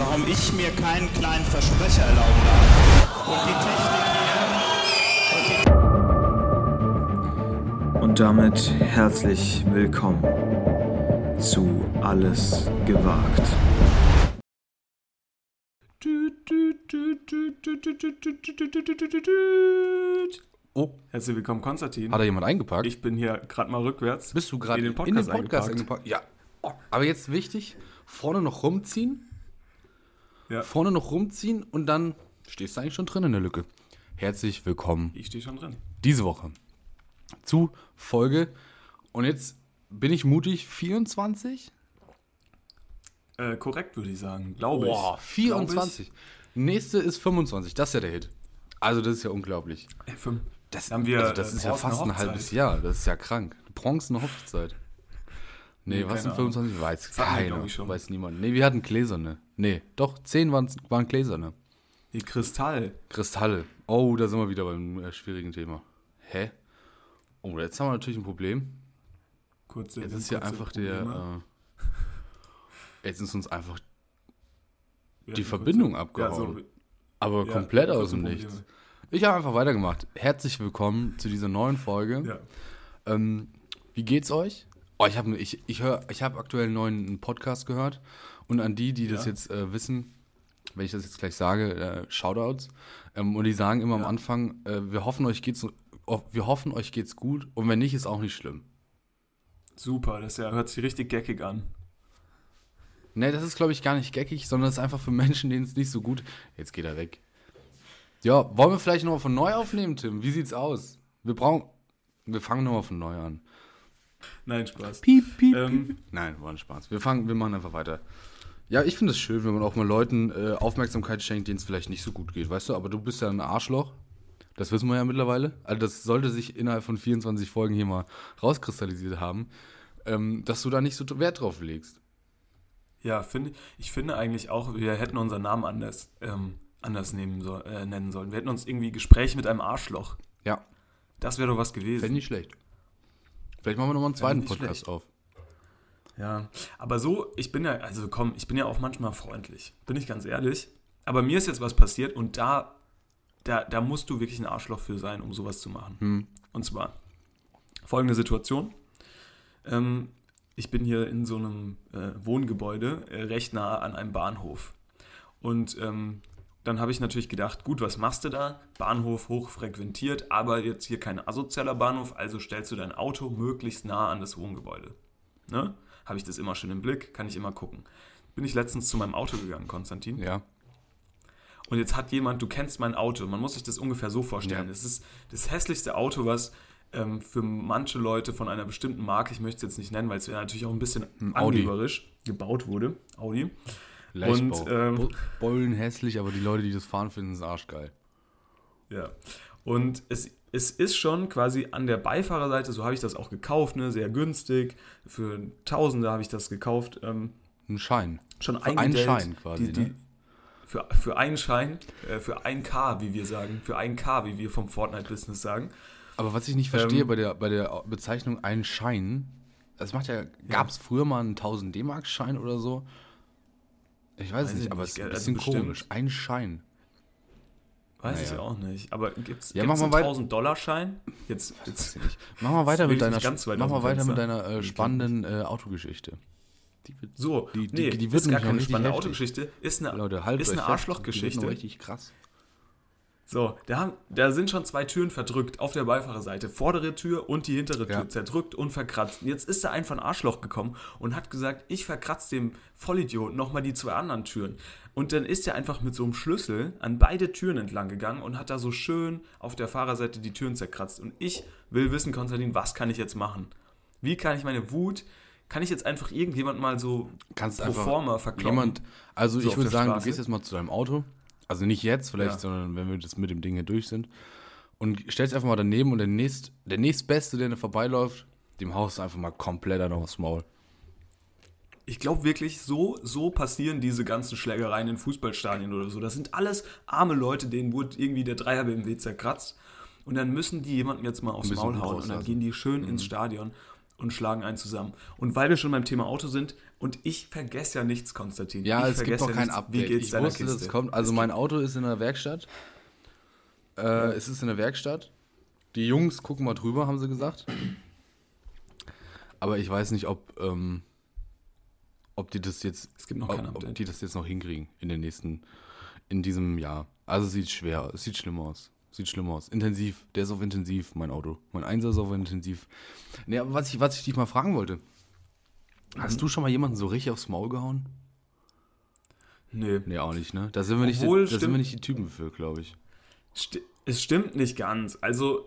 warum ich mir keinen kleinen Versprecher erlauben darf. Und die Technik Und damit herzlich willkommen zu Alles gewagt. Oh, herzlich willkommen, Konstantin. Hat da jemand eingepackt? Ich bin hier gerade mal rückwärts. Bist du gerade in den Podcast, eingepackt? eingepackt? Ja. Oh, aber jetzt wichtig, vorne noch rumziehen. Ja. Vorne noch rumziehen und dann stehst du eigentlich schon drin in der Lücke. Herzlich willkommen Ich stehe schon drin. diese Woche zu Folge. Und jetzt bin ich mutig, 24? Äh, korrekt, würde ich sagen. Glaube ich. Boah, 24. Nächste ist 25. Das ist ja der Hit. Also, das ist ja unglaublich. Ey, fünf. Das, Haben wir, also das äh, ist ja fast ein halbes Jahr. Das ist ja krank. Bronze Hochzeit. Nee, Nee, was sind keine Ahnung. 25? Weiß keiner. Weiß niemand. Nee, wir hatten gläserne. Nee, doch, 10 waren, waren gläserne. Die Kristall. Kristalle. Oh, da sind wir wieder beim äh, schwierigen Thema. Hä? Oh, jetzt haben wir natürlich ein Problem. Kurze, Jetzt ist hier einfach Probleme. der. Äh, jetzt ist uns einfach Wir die Verbindung kurze- abgehauen. Ja, so, aber ja, komplett aus dem Probleme. Nichts. Ich habe einfach weitergemacht. Herzlich willkommen zu dieser neuen Folge. Ja. Ähm, wie geht's euch? Oh, ich habe ich, ich hör, ich hab aktuell einen neuen Podcast gehört. Und an die, die das Ja. jetzt äh, wissen, wenn ich das jetzt gleich sage, äh, Shoutouts. Ähm, und die sagen immer am Ja. Anfang, äh, wir hoffen, euch geht's oh, wir hoffen, euch geht's gut. Und wenn nicht, ist auch nicht schlimm. Super, das ja, hört sich richtig geckig an. Ne, das ist, glaube ich, gar nicht geckig, sondern das ist einfach für Menschen, denen es nicht so gut. Jetzt geht er weg. Ja, wollen wir vielleicht nochmal von neu aufnehmen, Tim? Wie sieht's aus? Wir brauchen. Wir fangen nochmal von neu an. Nein, Spaß. Piep, piep, Ähm, piep. Nein, war ein Spaß. Wir, fangen, wir machen einfach weiter. Ja, ich finde es schön, wenn man auch mal Leuten äh, Aufmerksamkeit schenkt, denen es vielleicht nicht so gut geht, weißt du? Aber du bist ja ein Arschloch. Das wissen wir ja mittlerweile. Also, das sollte sich innerhalb von 24 Folgen hier mal rauskristallisiert haben, ähm, dass du da nicht so Wert drauf legst. Ja, finde ich finde eigentlich auch, wir hätten unseren Namen anders, ähm, anders nehmen soll, äh, nennen sollen. Wir hätten uns irgendwie Gespräch mit einem Arschloch. Ja, Das wäre doch was gewesen. fände nicht schlecht. Vielleicht machen wir nochmal einen zweiten nicht Podcast schlecht. auf. Ja, aber so, ich bin ja, also komm, ich bin ja auch manchmal freundlich, bin ich ganz ehrlich. Aber mir ist jetzt was passiert und da, da, da musst du wirklich ein Arschloch für sein, um sowas zu machen. Hm. Und zwar folgende Situation. Ähm, ich bin hier in so einem äh, Wohngebäude, äh, recht nah an einem Bahnhof. Und ähm, dann habe ich natürlich gedacht, gut, was machst du da? Bahnhof hoch frequentiert, aber jetzt hier kein asozialer Bahnhof, also stellst du dein Auto möglichst nah an das Wohngebäude. Ne? Habe ich das immer schön im Blick, kann ich immer gucken. Bin ich letztens zu meinem Auto gegangen, Konstantin. Ja. Und jetzt hat jemand, du kennst mein Auto, man muss sich das ungefähr so vorstellen. Ja. Es ist das hässlichste Auto, was ähm, für manche Leute von einer bestimmten Marke, ich möchte es jetzt nicht nennen, weil es ja natürlich auch ein bisschen angeberisch gebaut wurde. Audi. Leichtbau. ähm, Bo- Bollen hässlich, aber die Leute, die das fahren, finden es arschgeil. Ja. Und es, es ist schon quasi an der Beifahrerseite, so habe ich das auch gekauft, ne, sehr günstig. Für Tausende habe ich das gekauft. Ähm, Ein Schein. schon Für einen. Schein quasi, Die, die, ne? für, für einen Schein, äh, für ein K, wie wir sagen. Für ein K, wie wir vom Fortnite-Business sagen. Aber was ich nicht verstehe Ähm, bei, der, bei der Bezeichnung ein Schein, das macht ja, gab es früher mal einen 1000 D-Mark-Schein oder so? Ich weiß, Weiß nicht, ich aber nicht, es ist ein also bisschen bestimmt. komisch. Ein Schein. Weiß ich Naja. auch nicht. Aber gibt es Ja, einen weit- 1000-Dollar-Schein? Jetzt, Weiß jetzt, ich nicht. Mach mal weiter mit ich deiner, nicht mach mal weiter mit deiner äh, spannenden äh, Autogeschichte. Die wird, so, Die- die- nee, die wird ist gar keine spannende heftig. Autogeschichte. Ist eine, Leute, haltet ist eine die Arschlochgeschichte. richtig krass. So, da, haben, da sind schon zwei Türen verdrückt auf der Beifahrerseite. Vordere Tür und die hintere Tür Ja. zerdrückt und verkratzt. Jetzt ist da einfach ein Arschloch gekommen und hat gesagt, ich verkratze dem Vollidioten nochmal die zwei anderen Türen. Und dann ist er einfach mit so einem Schlüssel an beide Türen entlang gegangen und hat da so schön auf der Fahrerseite die Türen zerkratzt. Und ich will wissen, Konstantin, was kann ich jetzt machen? Wie kann ich meine Wut, kann ich jetzt einfach irgendjemand mal so Kannst pro einfach forma verkloppen? Jemand, also So ich würde sagen, Straße? du gehst jetzt mal zu deinem Auto. Also nicht jetzt vielleicht, Ja. sondern wenn wir das mit dem Ding hier durch sind. Und stellst einfach mal daneben und der, nächst, der nächstbeste, der da vorbeiläuft, dem haust du einfach mal komplett an aufs Maul. Ich glaube wirklich, so, so passieren diese ganzen Schlägereien in Fußballstadien oder so. Das sind alles arme Leute, denen wurde irgendwie der Dreier BMW zerkratzt. Und dann müssen die jemandem jetzt mal aufs Maul hauen. Und dann gehen die schön ins Stadion. und schlagen einen zusammen. Und weil wir schon beim Thema Auto sind, und ich vergesse ja nichts, Konstantin. Ja, ich es gibt doch kein nichts. Update. Wie geht's ich wusste, dass Kiste? es kommt. Also mein Auto ist in der Werkstatt. Äh, Es ist in der Werkstatt. Die Jungs gucken mal drüber, haben sie gesagt. Aber ich weiß nicht, ob, ähm, ob die das jetzt, Es gibt noch ob, kein ob die das jetzt noch hinkriegen in den nächsten, in diesem Jahr. Also es sieht schwer, es sieht schlimm aus. Sieht schlimm aus. Intensiv, der ist auf intensiv, mein Auto. Mein Einser ist auf intensiv. Nee, aber was ich, was ich dich mal fragen wollte. Hast du schon mal jemanden so richtig aufs Maul gehauen? Nee. Nee, auch nicht, ne? Da sind wir nicht, Obwohl, die, da sind wir nicht die Typen für, glaube ich. Sti es stimmt nicht ganz. Also,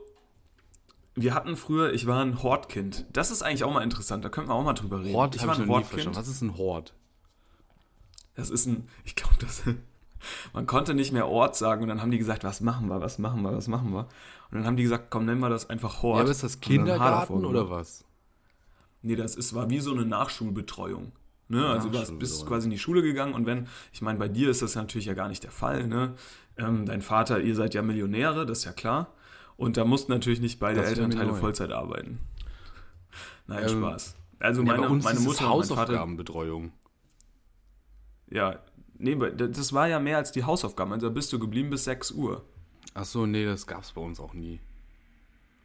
wir hatten früher, ich war ein Hortkind. Das ist eigentlich auch mal interessant, da könnten wir auch mal drüber reden. Hort ich habe war ein Hortkind. Was ist ein Hort? Das ist ein, ich glaube, das, man konnte nicht mehr Ort sagen und dann haben die gesagt, was machen wir, was machen wir, was machen wir. Und dann haben die gesagt, komm, nennen wir das einfach Hort. Ja, aber ist das Kindergarten oder was? Nee, das ist, war wie so eine Nachschulbetreuung. Ne? Also du hast- bist quasi in die Schule gegangen und wenn, ich meine, bei dir ist das natürlich ja gar nicht der Fall, ne? Ähm, dein Vater, ihr seid ja Millionäre, das ist ja klar. Und da mussten natürlich nicht beide Das Elternteile. Vollzeit arbeiten. Nein, Ähm, Spaß. Also meine, bei uns meine ist es Mutter. Hausaufgabenbetreuung. Ja, nee, das war ja mehr als die Hausaufgaben. Also da bist du geblieben bis 6 Uhr. Ach so, nee, das gab's bei uns auch nie.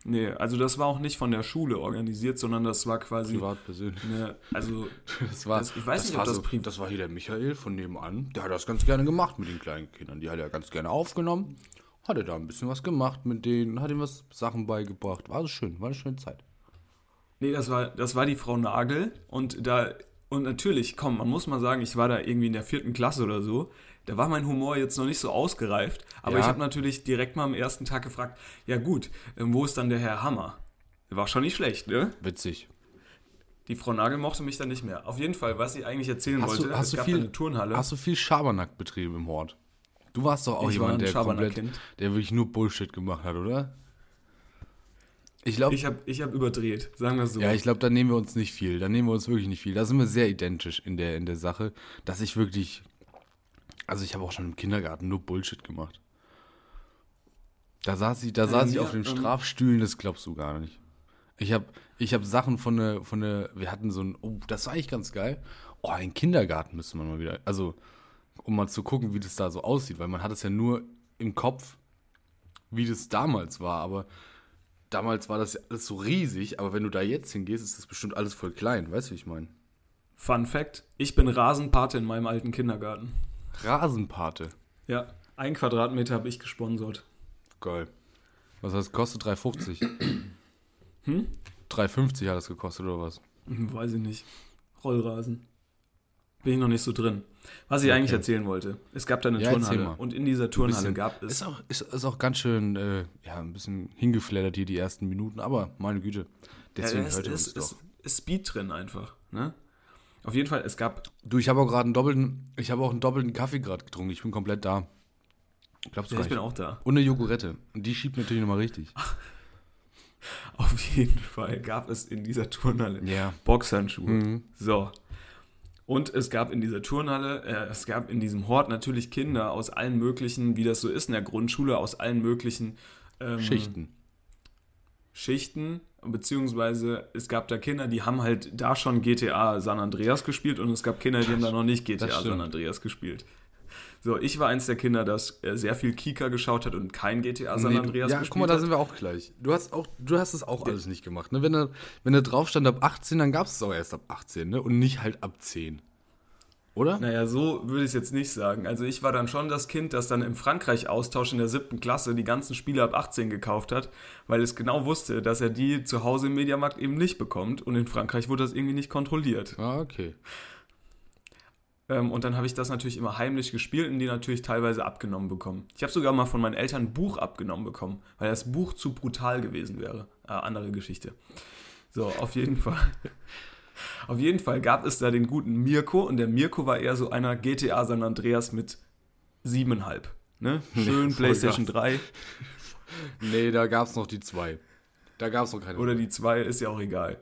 Nee, also das war auch nicht von der Schule organisiert, sondern das war quasi Privat, persönlich. eine, also Das war, Das- ich weiß das nicht, war ob das so, pri- das war hier der Michael von nebenan. Der hat das ganz gerne gemacht mit den kleinen Kindern. Die hat er ganz gerne aufgenommen. Hat er da ein bisschen was gemacht mit denen, hat ihm was Sachen beigebracht. War so schön, war eine schöne Zeit. Nee, das war, das war die Frau Nagel und da, und natürlich, komm, man muss mal sagen, ich war da irgendwie in der vierten Klasse oder so. Da war mein Humor jetzt noch nicht so ausgereift, aber Ja. ich habe natürlich direkt mal am ersten Tag gefragt, ja gut, ähm, wo ist dann der Herr Hammer? War schon nicht schlecht, ne? Witzig. Die Frau Nagel mochte mich dann nicht mehr. Auf jeden Fall, was ich eigentlich erzählen Hast wollte, du, hast, es du gab viel, eine Turnhalle. hast du viel Schabernack betrieben im Hort? Du warst doch auch Ich jemand, der komplett, der wirklich nur Bullshit gemacht hat, oder? Ich glaube, ich habe ich hab überdreht, sagen wir es so. ja, ich glaube, da nehmen wir uns nicht viel. Da nehmen wir uns wirklich nicht viel. Da sind wir sehr identisch in der, in der Sache, dass ich wirklich, also ich habe auch schon im Kindergarten nur Bullshit gemacht. Da saß ich, da saß ich mir, auf den ähm, Strafstühlen, das glaubst du gar nicht. Ich habe ich hab Sachen von der, von der, wir hatten so ein, oh, das war eigentlich ganz geil. Oh, ein Kindergarten müsste man mal wieder, also, um mal zu gucken, wie das da so aussieht, weil man hat es ja nur im Kopf, wie das damals war, aber damals war das ja alles so riesig, aber wenn du da jetzt hingehst, ist das bestimmt alles voll klein, weißt du, wie ich meine? Fun Fact, ich bin Rasenpate in meinem alten Kindergarten. Rasenpate. Ja, ein Quadratmeter habe ich gesponsert. Geil. Was heißt, kostet 3,50? hm? 3,50 hat das gekostet, oder was? Weiß ich nicht. Rollrasen. Bin ich noch nicht so drin. Was ich Okay. eigentlich erzählen wollte. Es gab da eine Ja, Turnhalle. Und in dieser Turnhalle gab es. Ist auch, ist, ist auch ganz schön, äh, ja, ein bisschen hingeflattert hier die ersten Minuten, aber meine Güte. Deswegen ja, hört ihr ist, uns ist, doch. ist Speed drin einfach. Ne? Auf jeden Fall, es gab. Du, ich habe auch gerade einen doppelten, ich habe auch einen doppelten Kaffee gerade getrunken. Ich bin komplett da. Glaubst du Ja, ich bin auch da. Und eine Jogurette. Und die schiebt natürlich nochmal richtig. Auf jeden Fall gab es in dieser Turnhalle Ja. Boxhandschuhe. Mhm. So. Und es gab in dieser Turnhalle, äh, es gab in diesem Hort natürlich Kinder aus allen möglichen, wie das so ist in der Grundschule, aus allen möglichen ähm, Schichten. Schichten, beziehungsweise es gab da Kinder, die haben halt da schon GTA San Andreas gespielt und es gab Kinder, die haben da noch nicht GTA San. Andreas gespielt. So, ich war eins der Kinder, das äh, sehr viel Kika geschaut hat und kein GTA San Nee, Andreas ja, gespielt guck mal, da hat. sind wir auch gleich. Du hast auch, du hast es auch alles nicht gemacht. Ne? Wenn, da, wenn da drauf stand ab 18, dann gab es es auch erst ab 18, ne? Und nicht halt ab 10. Oder? Naja, so würde ich es jetzt nicht sagen. Also ich war dann schon das Kind, das dann im Frankreich-Austausch in der siebten Klasse die ganzen Spiele ab 18 gekauft hat, weil es genau wusste, dass er die zu Hause im Mediamarkt eben nicht bekommt. Und in Frankreich wurde das irgendwie nicht kontrolliert. Ah, okay. Ähm, und dann habe ich das natürlich immer heimlich gespielt und die natürlich teilweise abgenommen bekommen. Ich habe sogar mal von meinen Eltern ein Buch abgenommen bekommen, weil das Buch zu brutal gewesen wäre. Äh, andere Geschichte. So, auf jeden Fall. Auf jeden Fall gab es da den guten Mirko und der Mirko war eher so einer GTA San Andreas mit siebeneinhalb. Ne? Schön voll PlayStation krass. 3 Nee, da gab es noch die zwei. Da gab es noch keine. oder die 2, ist ja auch egal.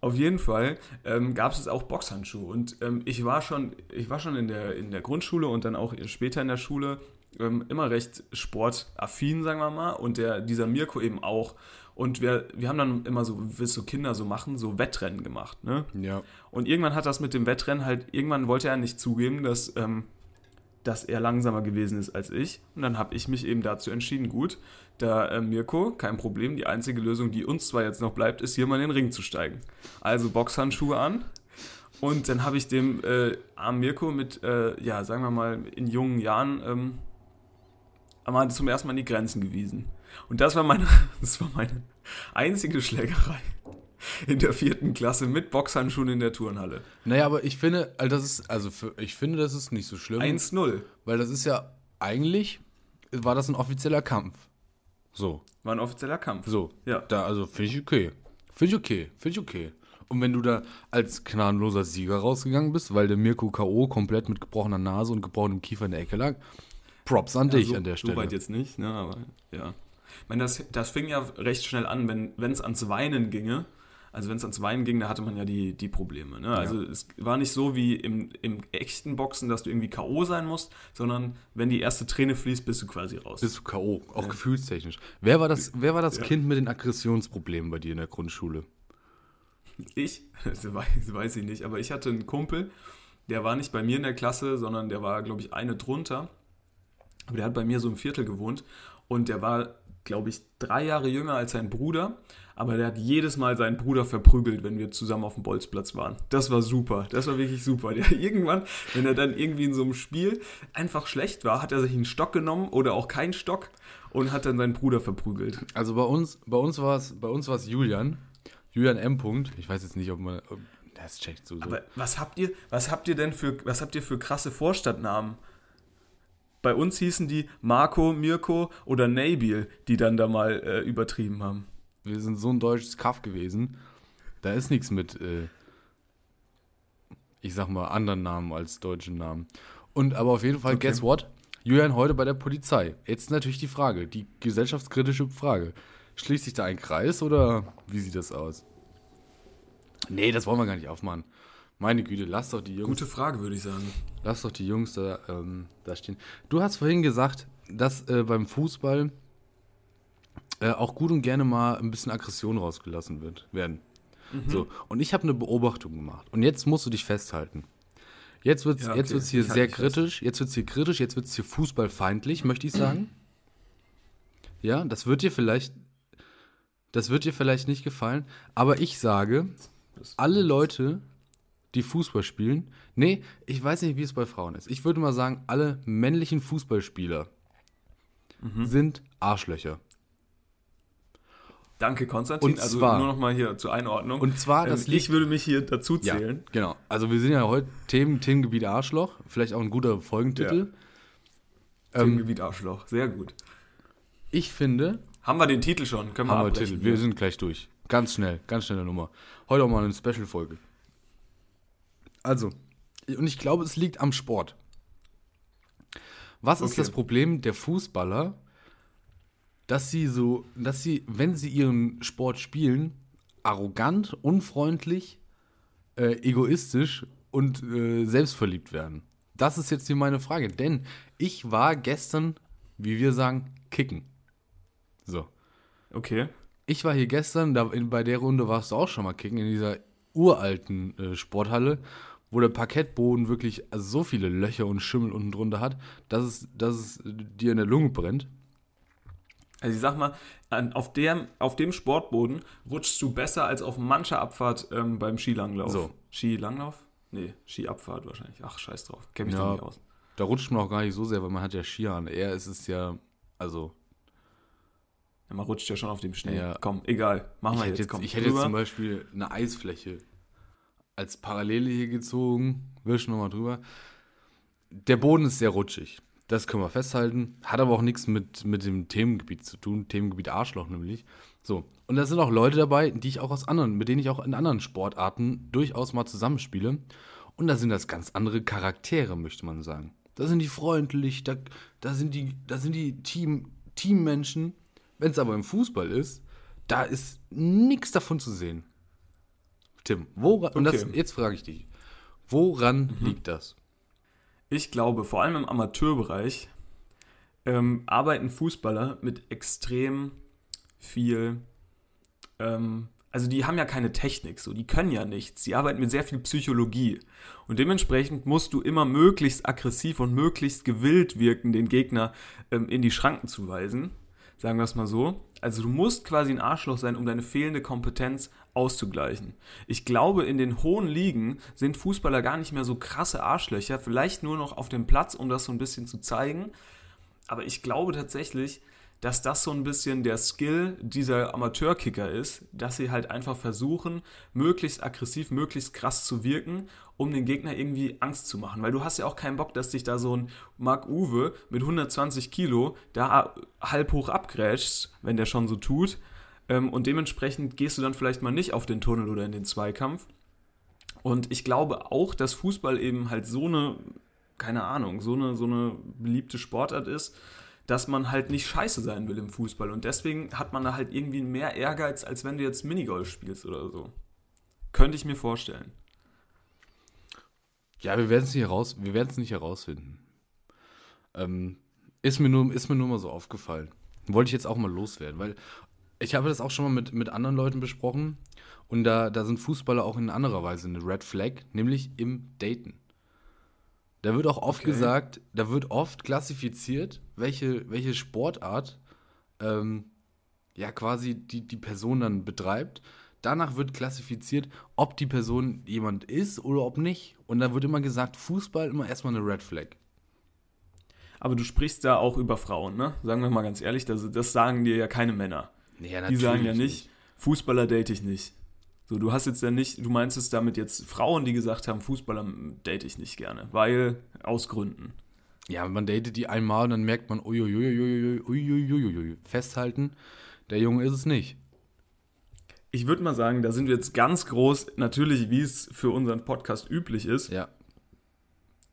Auf jeden Fall ähm, gab es auch Boxhandschuhe und ähm, ich war schon, ich war schon in der, in der Grundschule und dann auch später in der Schule ähm, immer recht sportaffin, sagen wir mal, und der, dieser Mirko eben auch. Und wir, wir haben dann immer so, wie es so Kinder so machen, so Wettrennen gemacht. Ne? Ja. Und irgendwann hat das mit dem Wettrennen halt, irgendwann wollte er nicht zugeben, dass, ähm, dass er langsamer gewesen ist als ich. Und dann habe ich mich eben dazu entschieden, gut, da äh, Mirko, kein Problem, die einzige Lösung, die uns zwar jetzt noch bleibt, ist hier mal in den Ring zu steigen. Also Boxhandschuhe an. Und dann habe ich dem äh, armen Mirko mit, äh, ja, sagen wir mal, in jungen Jahren ähm, einmal zum ersten Mal an die Grenzen gewiesen. Und das war meine, das war meine einzige Schlägerei in der vierten Klasse mit Boxhandschuhen in der Turnhalle. Naja, aber ich finde, also das ist, also für, ich finde, das ist nicht so schlimm. 1-0. Weil das ist ja eigentlich, war das ein offizieller Kampf. So, War ein offizieller Kampf. so. Ja. Da, also finde ich okay. Finde ich okay, finde ich okay. Und wenn du da als gnadenloser Sieger rausgegangen bist, weil der Mirko K.O. komplett mit gebrochener Nase und gebrochenem Kiefer in der Ecke lag, Props an dich so, an der So Stelle. weit jetzt nicht, ne, aber ja. Ich meine, das, das fing ja recht schnell an, wenn es ans Weinen ginge. Also wenn es ans Weinen ging, da hatte man ja die, die Probleme. Ne? Also es war nicht so wie im, im echten Boxen, dass du irgendwie K.O. sein musst, sondern wenn die erste Träne fließt, bist du quasi raus. Bist du K.O., auch gefühlstechnisch. Wer war das, wer war das Ja. Kind mit den Aggressionsproblemen bei dir in der Grundschule? Ich? Das weiß, das weiß ich nicht, aber ich hatte einen Kumpel, der war nicht bei mir in der Klasse, sondern der war, glaube ich, eine drunter. Aber der hat bei mir so im Viertel gewohnt und der war, glaube ich, drei Jahre jünger als sein Bruder. Aber der hat jedes Mal seinen Bruder verprügelt, wenn wir zusammen auf dem Bolzplatz waren. Das war super. Das war wirklich super. Der irgendwann, wenn er dann irgendwie in so einem Spiel einfach schlecht war, hat er sich einen Stock genommen oder auch keinen Stock und hat dann seinen Bruder verprügelt. Also bei uns, bei uns war es, bei uns war es Julian. Julian M. Punkt. Ich weiß jetzt nicht, ob man. Ob, das checkt so. so. Aber was habt ihr, was habt ihr denn für, was habt ihr für krasse Vorstadtnamen? Bei uns hießen die Marco, Mirko oder Nabil, die dann da mal äh, übertrieben haben. Wir sind so ein deutsches Kaff gewesen. Da ist nichts mit, äh, ich sag mal, anderen Namen als deutschen Namen. Und aber auf jeden Fall, Okay. guess what? Julian heute bei der Polizei. Jetzt natürlich die Frage, die gesellschaftskritische Frage. Schließt sich da ein Kreis oder wie sieht das aus? Nee, das wollen wir gar nicht aufmachen. Meine Güte, lass doch die Jungs, Gute Frage, würde ich sagen. Lass doch die Jungs da, ähm, da stehen. Du hast vorhin gesagt, dass äh, beim Fußball äh, auch gut und gerne mal ein bisschen Aggression rausgelassen wird, werden. Mhm. So, und ich habe eine Beobachtung gemacht. Und jetzt musst du dich festhalten. Jetzt wird es Ja, jetzt okay. wird's hier Ich sehr fest. kritisch, jetzt wird es hier kritisch, jetzt wird es hier fußballfeindlich, möchte ich sagen. Ja, das wird dir vielleicht, das wird dir vielleicht nicht gefallen, aber ich sage, alle Leute, die Fußball spielen, nee, ich weiß nicht, wie es bei Frauen ist. Ich würde mal sagen, alle männlichen Fußballspieler Mhm. sind Arschlöcher. Danke, Konstantin. Und also zwar- nur noch mal hier zur Einordnung. Und zwar, das ähm, liegt ich würde mich hier dazu Ja, zählen. genau. Also wir sind ja heute Themen, Themengebiet Arschloch, vielleicht auch ein guter Folgentitel. Ähm, Themengebiet Arschloch. Sehr gut. ich finde, Haben wir den Titel schon? Können wir haben wir Titel. Wir sind gleich durch. Ganz schnell, ganz schnelle Nummer. Heute auch mal eine Special-Folge. Also, und ich glaube, es liegt am Sport. Was ist Okay. das Problem der Fußballer, dass sie so, dass sie, wenn sie ihren Sport spielen, arrogant, unfreundlich, äh, egoistisch und äh, selbstverliebt werden? Das ist jetzt hier meine Frage, denn ich war gestern, wie wir sagen, kicken. So. Okay. Ich war hier gestern, da, in, bei der Runde warst du auch schon mal kicken, in dieser uralten äh, Sporthalle, wo der Parkettboden wirklich also so viele Löcher und Schimmel unten drunter hat, dass es, dass es dir in der Lunge brennt. Also ich sag mal, auf, dem, auf dem Sportboden rutschst du besser als auf mancher Abfahrt ähm, beim Skilanglauf. So. Skilanglauf? Nee, Skiabfahrt wahrscheinlich. Ach, scheiß drauf. Kenn mich Ja. da nicht aus. Da rutscht man auch gar nicht so sehr, weil man hat ja Skier an. Eher ist es ja, also, Ja, man rutscht ja schon auf dem Schnee. Ja. Komm, egal. Machen wir jetzt. jetzt, Komm, ich hätte jetzt drüber. zum Beispiel eine Eisfläche als Parallele hier gezogen. Wisch nochmal drüber. Der Boden ist sehr rutschig. Das können wir festhalten. Hat aber auch nichts mit, mit dem Themengebiet zu tun. Themengebiet Arschloch nämlich. So. Und da sind auch Leute dabei, die ich auch aus anderen, mit denen ich auch in anderen Sportarten durchaus mal zusammenspiele. Und da sind das ganz andere Charaktere, möchte man sagen. Da sind die freundlich, da, da sind die, da sind die Team, Teammenschen. Wenn es aber im Fußball ist, da ist nichts davon zu sehen. Tim, woran, und das, Okay. jetzt frage ich dich, woran liegt das? Ich glaube, vor allem im Amateurbereich ähm, arbeiten Fußballer mit extrem viel ähm, also die haben ja keine Technik, so, die können ja nichts. Die arbeiten mit sehr viel Psychologie. Und dementsprechend musst du immer möglichst aggressiv und möglichst gewillt wirken, den Gegner ähm, in die Schranken zu weisen. Sagen wir es mal so. Also du musst quasi ein Arschloch sein, um deine fehlende Kompetenz auszugleichen. Ich glaube, in den hohen Ligen sind Fußballer gar nicht mehr so krasse Arschlöcher, vielleicht nur noch auf dem Platz, um das so ein bisschen zu zeigen. Aber ich glaube tatsächlich, dass das so ein bisschen der Skill dieser Amateurkicker ist, dass sie halt einfach versuchen, möglichst aggressiv, möglichst krass zu wirken, um den Gegner irgendwie Angst zu machen. Weil du hast ja auch keinen Bock, dass dich da so ein Mark Uwe mit 120 Kilo da halb hoch abgrätscht, wenn der schon so tut. Ähm, und dementsprechend gehst du dann vielleicht mal nicht auf den Tunnel oder in den Zweikampf. Und ich glaube auch, dass Fußball eben halt so eine, keine Ahnung, so eine, so eine beliebte Sportart ist, dass man halt nicht scheiße sein will im Fußball. Und deswegen hat man da halt irgendwie mehr Ehrgeiz, als wenn du jetzt Minigolf spielst oder so. Könnte ich mir vorstellen. Ja, wir werden es nicht, heraus, nicht herausfinden. Ähm, ist, mir nur, ist mir nur mal so aufgefallen. Wollte ich jetzt auch mal loswerden, weil ich habe das auch schon mal mit, mit anderen Leuten besprochen und da, da sind Fußballer auch in anderer Weise eine Red Flag, nämlich im Daten. Da wird auch oft okay. gesagt, da wird oft klassifiziert, welche, welche Sportart ähm, ja quasi die, die Person dann betreibt. Danach wird klassifiziert, ob die Person jemand ist oder ob nicht. Und da wird immer gesagt, Fußball immer erstmal eine Red Flag. Aber du sprichst da auch über Frauen, ne? Sagen wir mal ganz ehrlich, das, das sagen dir ja keine Männer. Ja, die sagen ja nicht, nicht, Fußballer date ich nicht. So, du hast jetzt ja nicht, du meinst es damit jetzt Frauen, die gesagt haben, Fußballer date ich nicht gerne, weil aus Gründen. Ja, man datet die einmal und dann merkt man, uiuiuiui, uiuiuiui, festhalten, der Junge ist es nicht. Ich würde mal sagen, da sind wir jetzt ganz groß, natürlich, wie es für unseren Podcast üblich ist. Ja.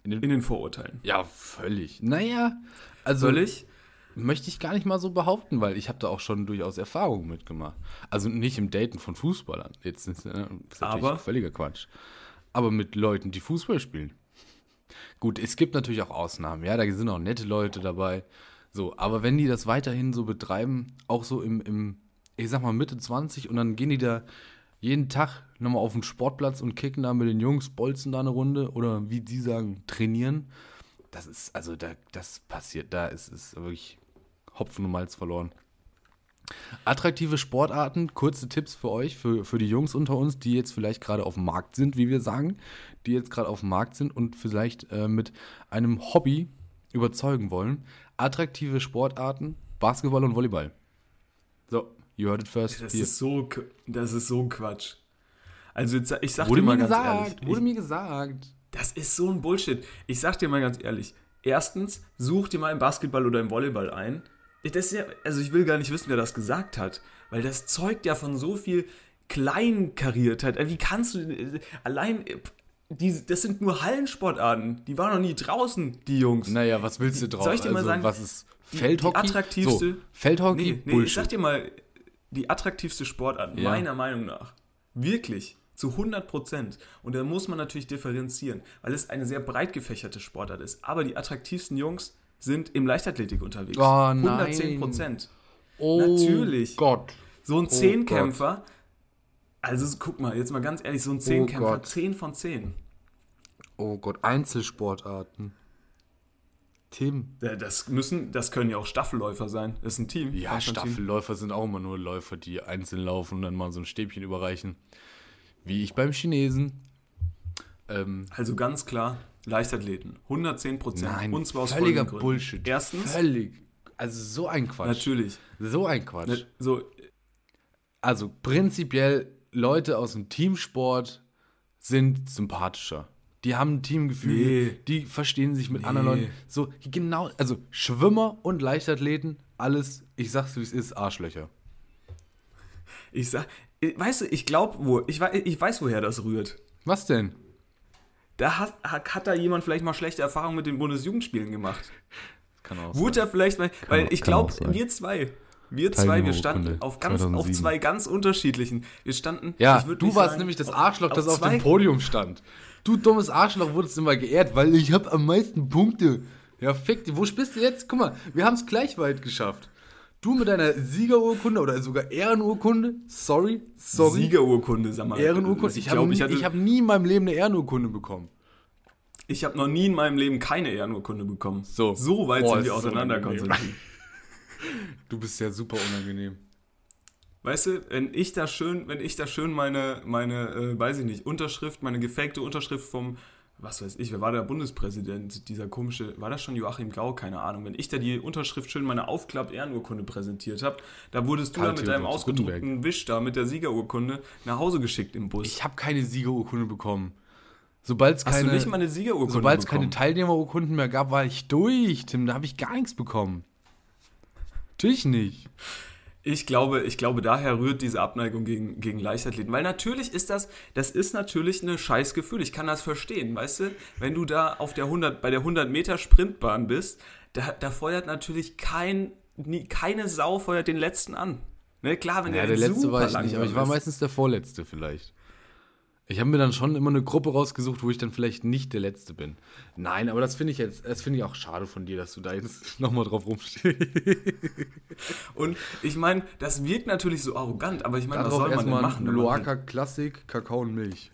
In den, in den Vorurteilen. Ja, völlig. Naja, also. Völlig? Möchte ich gar nicht mal so behaupten, weil ich habe da auch schon durchaus Erfahrungen mitgemacht. Also nicht im Daten von Fußballern. Jetzt ist, äh, ist natürlich Aber? völliger Quatsch. Aber mit Leuten, die Fußball spielen. Gut, es gibt natürlich auch Ausnahmen, ja, da sind auch nette Leute dabei. So, aber wenn die das weiterhin so betreiben, auch so im, im, ich sag mal, Mitte 20 und dann gehen die da jeden Tag nochmal auf den Sportplatz und kicken da mit den Jungs, bolzen da eine Runde oder wie die sagen, trainieren. Das ist, also da, das passiert, da ist es wirklich Hopfen und Malz verloren. Attraktive Sportarten, kurze Tipps für euch, für, für die Jungs unter uns, die jetzt vielleicht gerade auf dem Markt sind, wie wir sagen, die jetzt gerade auf dem Markt sind und vielleicht äh, mit einem Hobby überzeugen wollen. Attraktive Sportarten, Basketball und Volleyball. So, you heard it first. Das, ist so, das ist so ein Quatsch. Also jetzt, ich sag wurde dir mal ganz gesagt, ehrlich. Wurde ich, mir gesagt. Das ist so ein Bullshit. Ich sag dir mal ganz ehrlich. Erstens, such dir mal im Basketball oder im Volleyball ein das ja, also ich will gar nicht wissen, wer das gesagt hat, weil das zeugt ja von so viel Kleinkariertheit. Wie kannst du allein die, das sind nur Hallensportarten. Die waren noch nie draußen, die Jungs. Naja, was willst du drauf? Soll ich dir mal also, sagen, was ist Feldhockey? Die, die attraktivste. So, Feldhockey? Nee, nee, ich sag dir mal, die attraktivste Sportart, ja. meiner Meinung nach, wirklich zu 100 Prozent. Und da muss man natürlich differenzieren, weil es eine sehr breit gefächerte Sportart ist. Aber die attraktivsten Jungs sind im Leichtathletik unterwegs. Oh, 110 Prozent. Oh Natürlich. Gott. So ein oh Zehnkämpfer. Gott. Also guck mal, jetzt mal ganz ehrlich, so ein oh Zehnkämpfer, oh 10 von 10. Oh Gott, Einzelsportarten. Team. Das müssen, das können ja auch Staffelläufer sein. Das ist ein Team. Ja, Staffelläufer sind auch immer nur Läufer, die einzeln laufen und dann mal so ein Stäbchen überreichen. Wie ich beim Chinesen. Ähm, also ganz klar, Leichtathleten. 110 Prozent. Nein, und zwar aus völliger Bullshit. Erstens. Völlig. Also so ein Quatsch. Natürlich. So ein Quatsch. Ne, so. Also prinzipiell Leute aus dem Teamsport sind sympathischer. Die haben ein Teamgefühl, nee. die verstehen sich mit nee. anderen Leuten. So, genau, also Schwimmer und Leichtathleten, alles, ich sag's wie es ist, Arschlöcher. Ich sag, weißt du, ich glaube, wo, ich, ich weiß, woher das rührt. Was denn? Da hat, hat da jemand vielleicht mal schlechte Erfahrungen mit den Bundesjugendspielen gemacht. Kann auch Wurde er vielleicht, weil, weil ich glaube, wir zwei, wir zwei, wir standen auf, ganz, auf zwei ganz unterschiedlichen. Wir standen. Ja, du warst sagen, nämlich das Arschloch, auf, das auf, auf dem Podium stand. Du dummes Arschloch wurdest immer geehrt, weil ich habe am meisten Punkte. Ja, fick, wo bist du jetzt? Guck mal, wir haben es gleich weit geschafft. Du mit deiner Siegerurkunde oder sogar Ehrenurkunde? Sorry, sorry. Siegerurkunde, sag mal. Ehrenurkunde. Ich Ich habe hab nie in meinem Leben eine Ehrenurkunde bekommen. ich habe noch nie in meinem Leben keine Ehrenurkunde bekommen. So. So weit Boah, sind wir so auseinander, unangenehm. Konstantin. Du bist ja super unangenehm. Weißt du, wenn ich da schön, wenn ich da schön meine, meine, äh, weiß ich nicht, Unterschrift, meine gefakte Unterschrift vom, was weiß ich, wer war der Bundespräsident, dieser komische, war das schon Joachim Gau, keine Ahnung, wenn ich da die Unterschrift schön meine Aufklapp-Ehrenurkunde präsentiert habe, da wurdest du Karl da mit deinem ausgedruckten Wisch da mit der Siegerurkunde nach Hause geschickt im Bus. Ich habe keine Siegerurkunde bekommen. Sobald es keine, sobald es keine? Teilnehmerurkunden mehr gab, war ich durch, Tim. Da habe ich gar nichts bekommen. Natürlich nicht. Ich glaube, ich glaube, daher rührt diese Abneigung gegen, gegen Leichtathleten. Weil natürlich ist das, das ist natürlich ein scheiß Gefühl. Ich kann das verstehen, weißt du? Wenn du da auf der 100, bei der 100 Meter Sprintbahn bist, da, da feuert natürlich kein, nie, keine Sau feuert den Letzten an. Ne, klar, wenn Ja, der, der letzte war ich nicht, aber ich war meistens der vorletzte vielleicht. Ich habe mir dann schon immer eine Gruppe rausgesucht, wo ich dann vielleicht nicht der Letzte bin. Nein, aber das finde ich jetzt, das finde ich auch schade von dir, dass du da jetzt nochmal drauf rumstehst. Und ich meine, das wirkt natürlich so arrogant, aber ich meine, was soll man denn machen? Loaca Klassik, Kakao und Milch.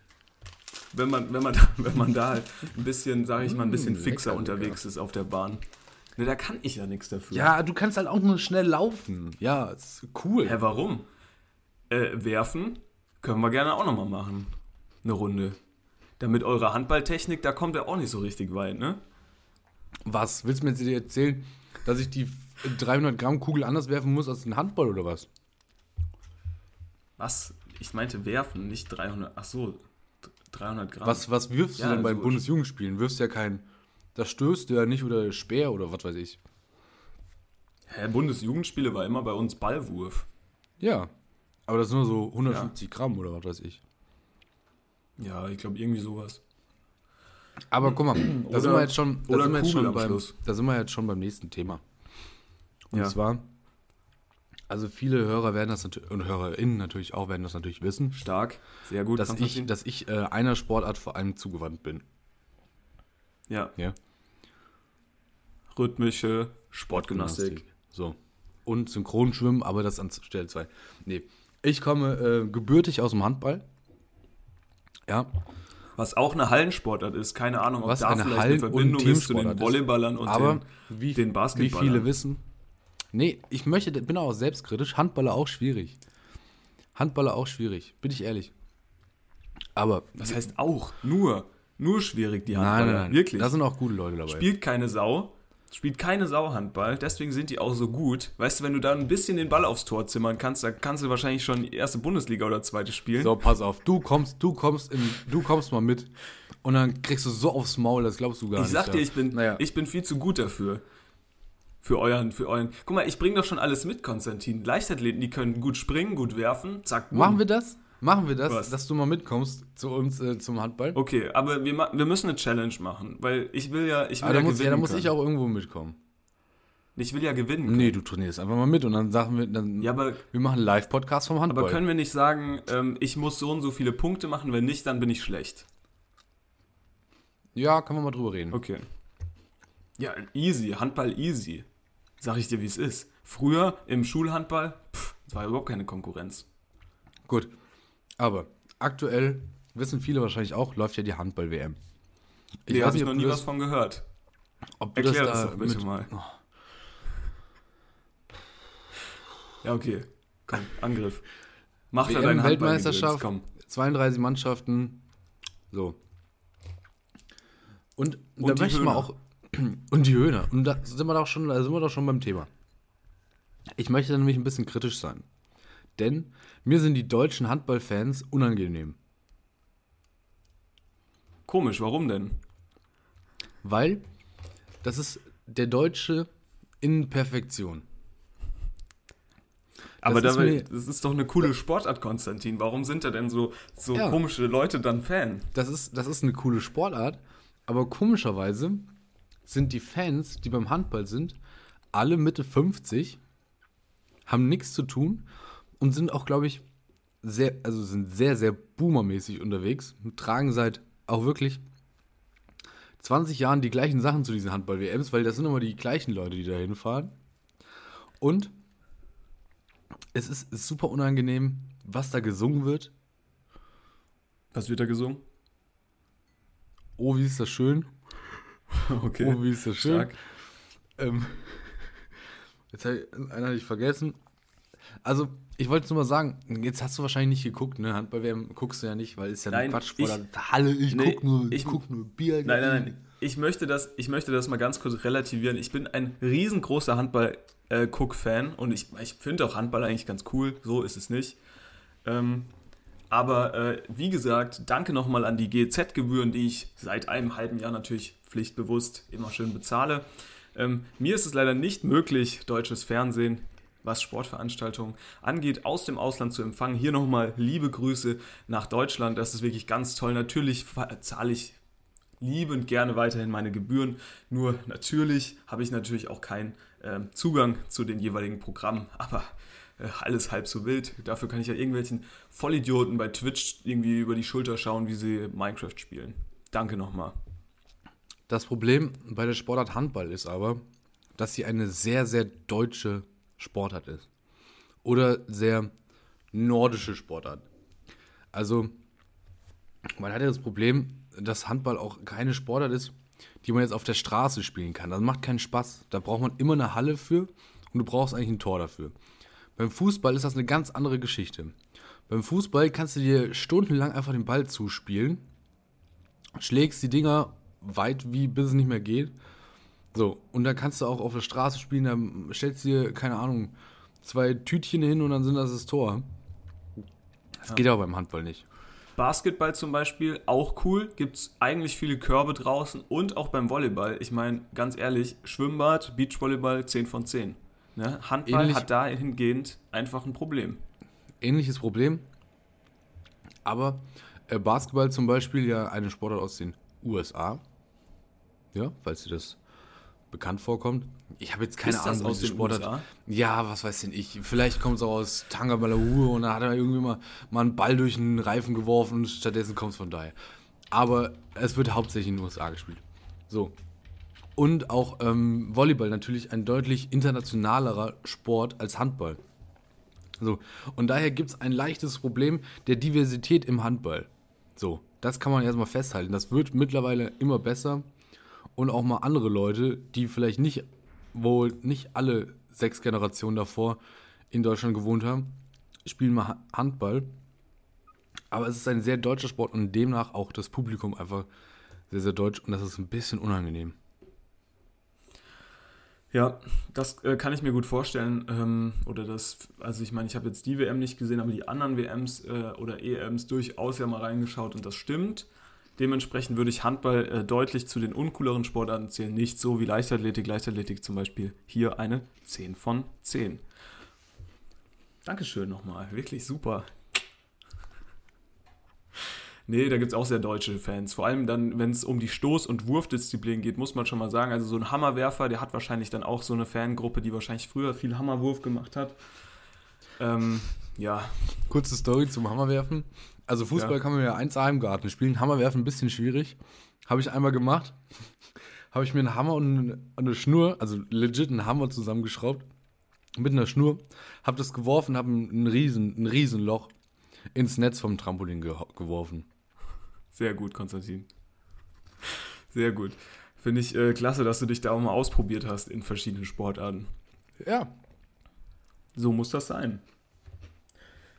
wenn man, wenn man, wenn man da halt ein bisschen, sage ich mal, ein bisschen Mm, fixer lecker, lecker. unterwegs ist auf der Bahn. Ne, da kann ich ja nichts dafür. Ja, du kannst halt auch nur schnell laufen. Ja, ist cool. Hä, warum? Äh, werfen können wir gerne auch nochmal machen. Eine Runde. Damit eure Handballtechnik, da kommt er auch nicht so richtig weit, ne? Was? Willst du mir jetzt erzählen, dass ich die 300 Gramm Kugel anders werfen muss als ein Handball oder was? Was? Ich meinte werfen, nicht 300. Ach so, 300 Gramm. Was, was wirfst du Ja, denn bei so- Bundesjugendspielen? Wirfst du ja kein, das stößt du ja nicht oder Speer oder was weiß ich. Hä, Bundesjugendspiele war immer bei uns Ballwurf. Ja. Aber das sind nur so 150 Gramm oder was weiß ich. Ja, ich glaube irgendwie sowas. Aber guck mal, da Oder- sind wir jetzt schon, da sind wir jetzt schon beim, da sind wir jetzt schon beim nächsten Thema. Und Ja. zwar, also viele Hörer werden das natürlich, und HörerInnen natürlich auch werden das natürlich wissen, Stark, sehr gut. dass ich, dass ich äh, einer Sportart vor allem zugewandt bin. ja, Ja. rhythmische Sportgymnastik. So. Und Synchronschwimmen, aber das an Stelle 2. Nee. Ich komme äh, gebürtig aus dem Handball. Ja. Was auch eine Hallensportart ist. Keine Ahnung, ob Was da eine vielleicht Hallen- eine Verbindung ist zu den. Volleyballern und aber den, wie, den wie Basketballern. viele wissen. Nee, ich möchte, bin auch selbstkritisch. Handballer auch schwierig. Handballer auch schwierig, bin ich ehrlich. Aber Das heißt auch, nur, nur schwierig die nein, Handballer. nein, nein. Wirklich. Da sind auch gute Leute dabei. spielt keine Sau, spielt keine Sau Handball, deswegen sind die auch so gut. Weißt du, wenn du da ein bisschen den Ball aufs Tor zimmern kannst, dann kannst du wahrscheinlich schon erste Bundesliga oder zweite spielen. So, pass auf. Du kommst, du kommst, in, du kommst mal mit. Und dann kriegst du so aufs Maul, das glaubst du gar ich nicht. sag ja. dir, ich bin, Naja. ich bin viel zu gut dafür. Für euren, für euren. Guck mal, ich bring doch schon alles mit, Konstantin. Leichtathleten, die können gut springen, gut werfen. Zack, boom. Machen wir das? Machen wir das, Was? dass du mal mitkommst zu uns äh, zum Handball? Okay, aber wir, wir müssen eine Challenge machen, weil ich will ja, ich will Ah, da ja muss, gewinnen ja, da muss ich auch irgendwo mitkommen. Ich will ja gewinnen. können. Nee, du trainierst einfach mal mit und dann sagen wir, dann, Ja, aber, wir machen einen Live-Podcast vom Handball. aber können wir nicht sagen, ähm, ich muss so und so viele Punkte machen, wenn nicht, dann bin ich schlecht. ja, können wir mal drüber reden. Okay. Ja, easy, Handball easy. Sag ich dir, wie es ist. Früher im Schulhandball, pff, es war überhaupt keine Konkurrenz. Gut. Aber aktuell, wissen viele wahrscheinlich auch, läuft ja die Handball-WM. Ich nee, habe ich noch nie was von gehört. ob Erklär das das, da doch bitte mit- mal. Ja, okay. Komm, Angriff. Mach da deinen Handball WM-Weltmeisterschaft, komm. 32 Mannschaften, so. Und, da Und die möchte man Höhner. auch, und die Höhner, und da sind wir doch schon, da sind wir doch schon beim Thema. Ich möchte nämlich ein bisschen kritisch sein. Denn mir sind die deutschen Handballfans unangenehm. Komisch, warum denn? Weil das ist der Deutsche in Perfektion. Aber ist mir- das ist doch eine coole Sportart, Konstantin. Warum sind da denn so, so Ja. komische Leute dann Fan? Das ist, das ist eine coole Sportart, aber komischerweise sind die Fans, die beim Handball sind, alle Mitte 50, haben nichts zu tun und sind auch, glaube ich, sehr, also sind sehr, sehr boomermäßig unterwegs tragen seit auch wirklich 20 Jahren die gleichen Sachen zu diesen Handball-WMs, weil das sind immer die gleichen Leute, die da hinfahren. Und es ist super unangenehm, was da gesungen wird. Was wird da gesungen? Oh, wie ist das schön. Okay. Oh, wie ist das schön. Stark. Ähm, jetzt habe ich, einen hatte ich vergessen. Also, ich wollte nur mal sagen, jetzt hast du wahrscheinlich nicht geguckt, ne? Handball-WM guckst du ja nicht, weil ist ja Nein, ein Quatsch vor ich- der Halle. Ich Nee, guck nur, ich- guck nur Bier. Nein, nein, nein. Ich möchte das, ich möchte das mal ganz kurz relativieren. Ich bin ein riesengroßer Handball-Cook-Fan und ich, ich finde auch Handball eigentlich ganz cool. So ist es nicht. Ähm, aber äh, wie gesagt, danke nochmal an die GZ-Gebühren, die ich seit einem halben Jahr natürlich pflichtbewusst immer schön bezahle. Ähm, mir ist es leider nicht möglich, deutsches Fernsehen, was Sportveranstaltungen angeht, aus dem Ausland zu empfangen. Hier nochmal liebe Grüße nach Deutschland. Das ist wirklich ganz toll. Natürlich zahle ich liebend gerne weiterhin meine Gebühren. Nur natürlich habe ich natürlich auch keinen ähm, Zugang zu den jeweiligen Programmen. Aber äh, alles halb so wild. Dafür kann ich ja irgendwelchen Vollidioten bei Twitch irgendwie über die Schulter schauen, wie sie Minecraft spielen. Danke nochmal. Das Problem bei der Sportart Handball ist aber, dass sie eine sehr, sehr deutsche Sportart ist. Oder sehr nordische Sportart. Also, man hat ja das Problem, dass Handball auch keine Sportart ist, die man jetzt auf der Straße spielen kann. Das macht keinen Spaß. Da braucht man immer eine Halle für und du brauchst eigentlich ein Tor dafür. Beim Fußball ist das eine ganz andere Geschichte. Beim Fußball kannst du dir stundenlang einfach den Ball zuspielen, schlägst die Dinger weit wie bis es nicht mehr geht. So, und dann kannst du auch auf der Straße spielen, da stellst du dir, keine Ahnung, zwei Tütchen hin und dann sind das das Tor. Das geht aber beim Handball nicht. Basketball zum Beispiel, auch cool. Gibt es eigentlich viele Körbe draußen und auch beim Volleyball. Ich meine, ganz ehrlich, Schwimmbad, Beachvolleyball 10 von 10. Ne? Handball Ähnlich- hat dahingehend einfach ein Problem. Ähnliches Problem. Aber äh, Basketball zum Beispiel ja eine Sportart aus den USA. Ja, falls dir das bekannt vorkommt. Ich habe jetzt keine Ist Ahnung, aus diese den USA? Ja, was weiß denn ich. Vielleicht kommt es auch aus Tangamalahua und da hat er irgendwie mal, mal einen Ball durch einen Reifen geworfen und stattdessen kommt es von daher. Aber es wird hauptsächlich in den USA gespielt. So. Und auch ähm, Volleyball natürlich ein deutlich internationalerer Sport als Handball. So. Und daher gibt es ein leichtes Problem der Diversität im Handball. So. Das kann man erstmal festhalten. Das wird mittlerweile immer besser. Und auch mal andere Leute, die vielleicht nicht, wohl nicht alle sechs Generationen davor in Deutschland gewohnt haben, spielen mal Ha- Handball. Aber es ist ein sehr deutscher Sport und demnach auch das Publikum einfach sehr, sehr deutsch. Und das ist ein bisschen unangenehm. Ja, das äh, kann ich mir gut vorstellen. Ähm, oder das, also ich meine, ich habe jetzt die WM nicht gesehen, aber die anderen WMs äh, oder EMs durchaus ja mal reingeschaut und das stimmt. Dementsprechend würde ich Handball äh, deutlich zu den uncooleren Sportarten zählen. Nicht so wie Leichtathletik. Leichtathletik zum Beispiel hier eine 10 von 10. Dankeschön nochmal. Wirklich super. Nee, da gibt es auch sehr deutsche Fans. Vor allem dann, wenn es um die Stoß- und Wurfdisziplin geht, muss man schon mal sagen. Also so ein Hammerwerfer, der hat wahrscheinlich dann auch so eine Fangruppe, die wahrscheinlich früher viel Hammerwurf gemacht hat. Ähm, ja, Kurze Story zum Hammerwerfen. Also Fußball Ja. kann man ja eins im Garten spielen. Hammerwerfen ein bisschen schwierig. Habe ich einmal gemacht. Habe ich mir einen Hammer und eine Schnur, also legit einen Hammer zusammengeschraubt. Mit einer Schnur. Habe das geworfen, habe ein, ein, riesen, ein Riesenloch ins Netz vom Trampolin ge geworfen. sehr gut, Konstantin. Sehr gut. Finde ich äh, klasse, dass du dich da auch mal ausprobiert hast in verschiedenen Sportarten. Ja. So muss das sein.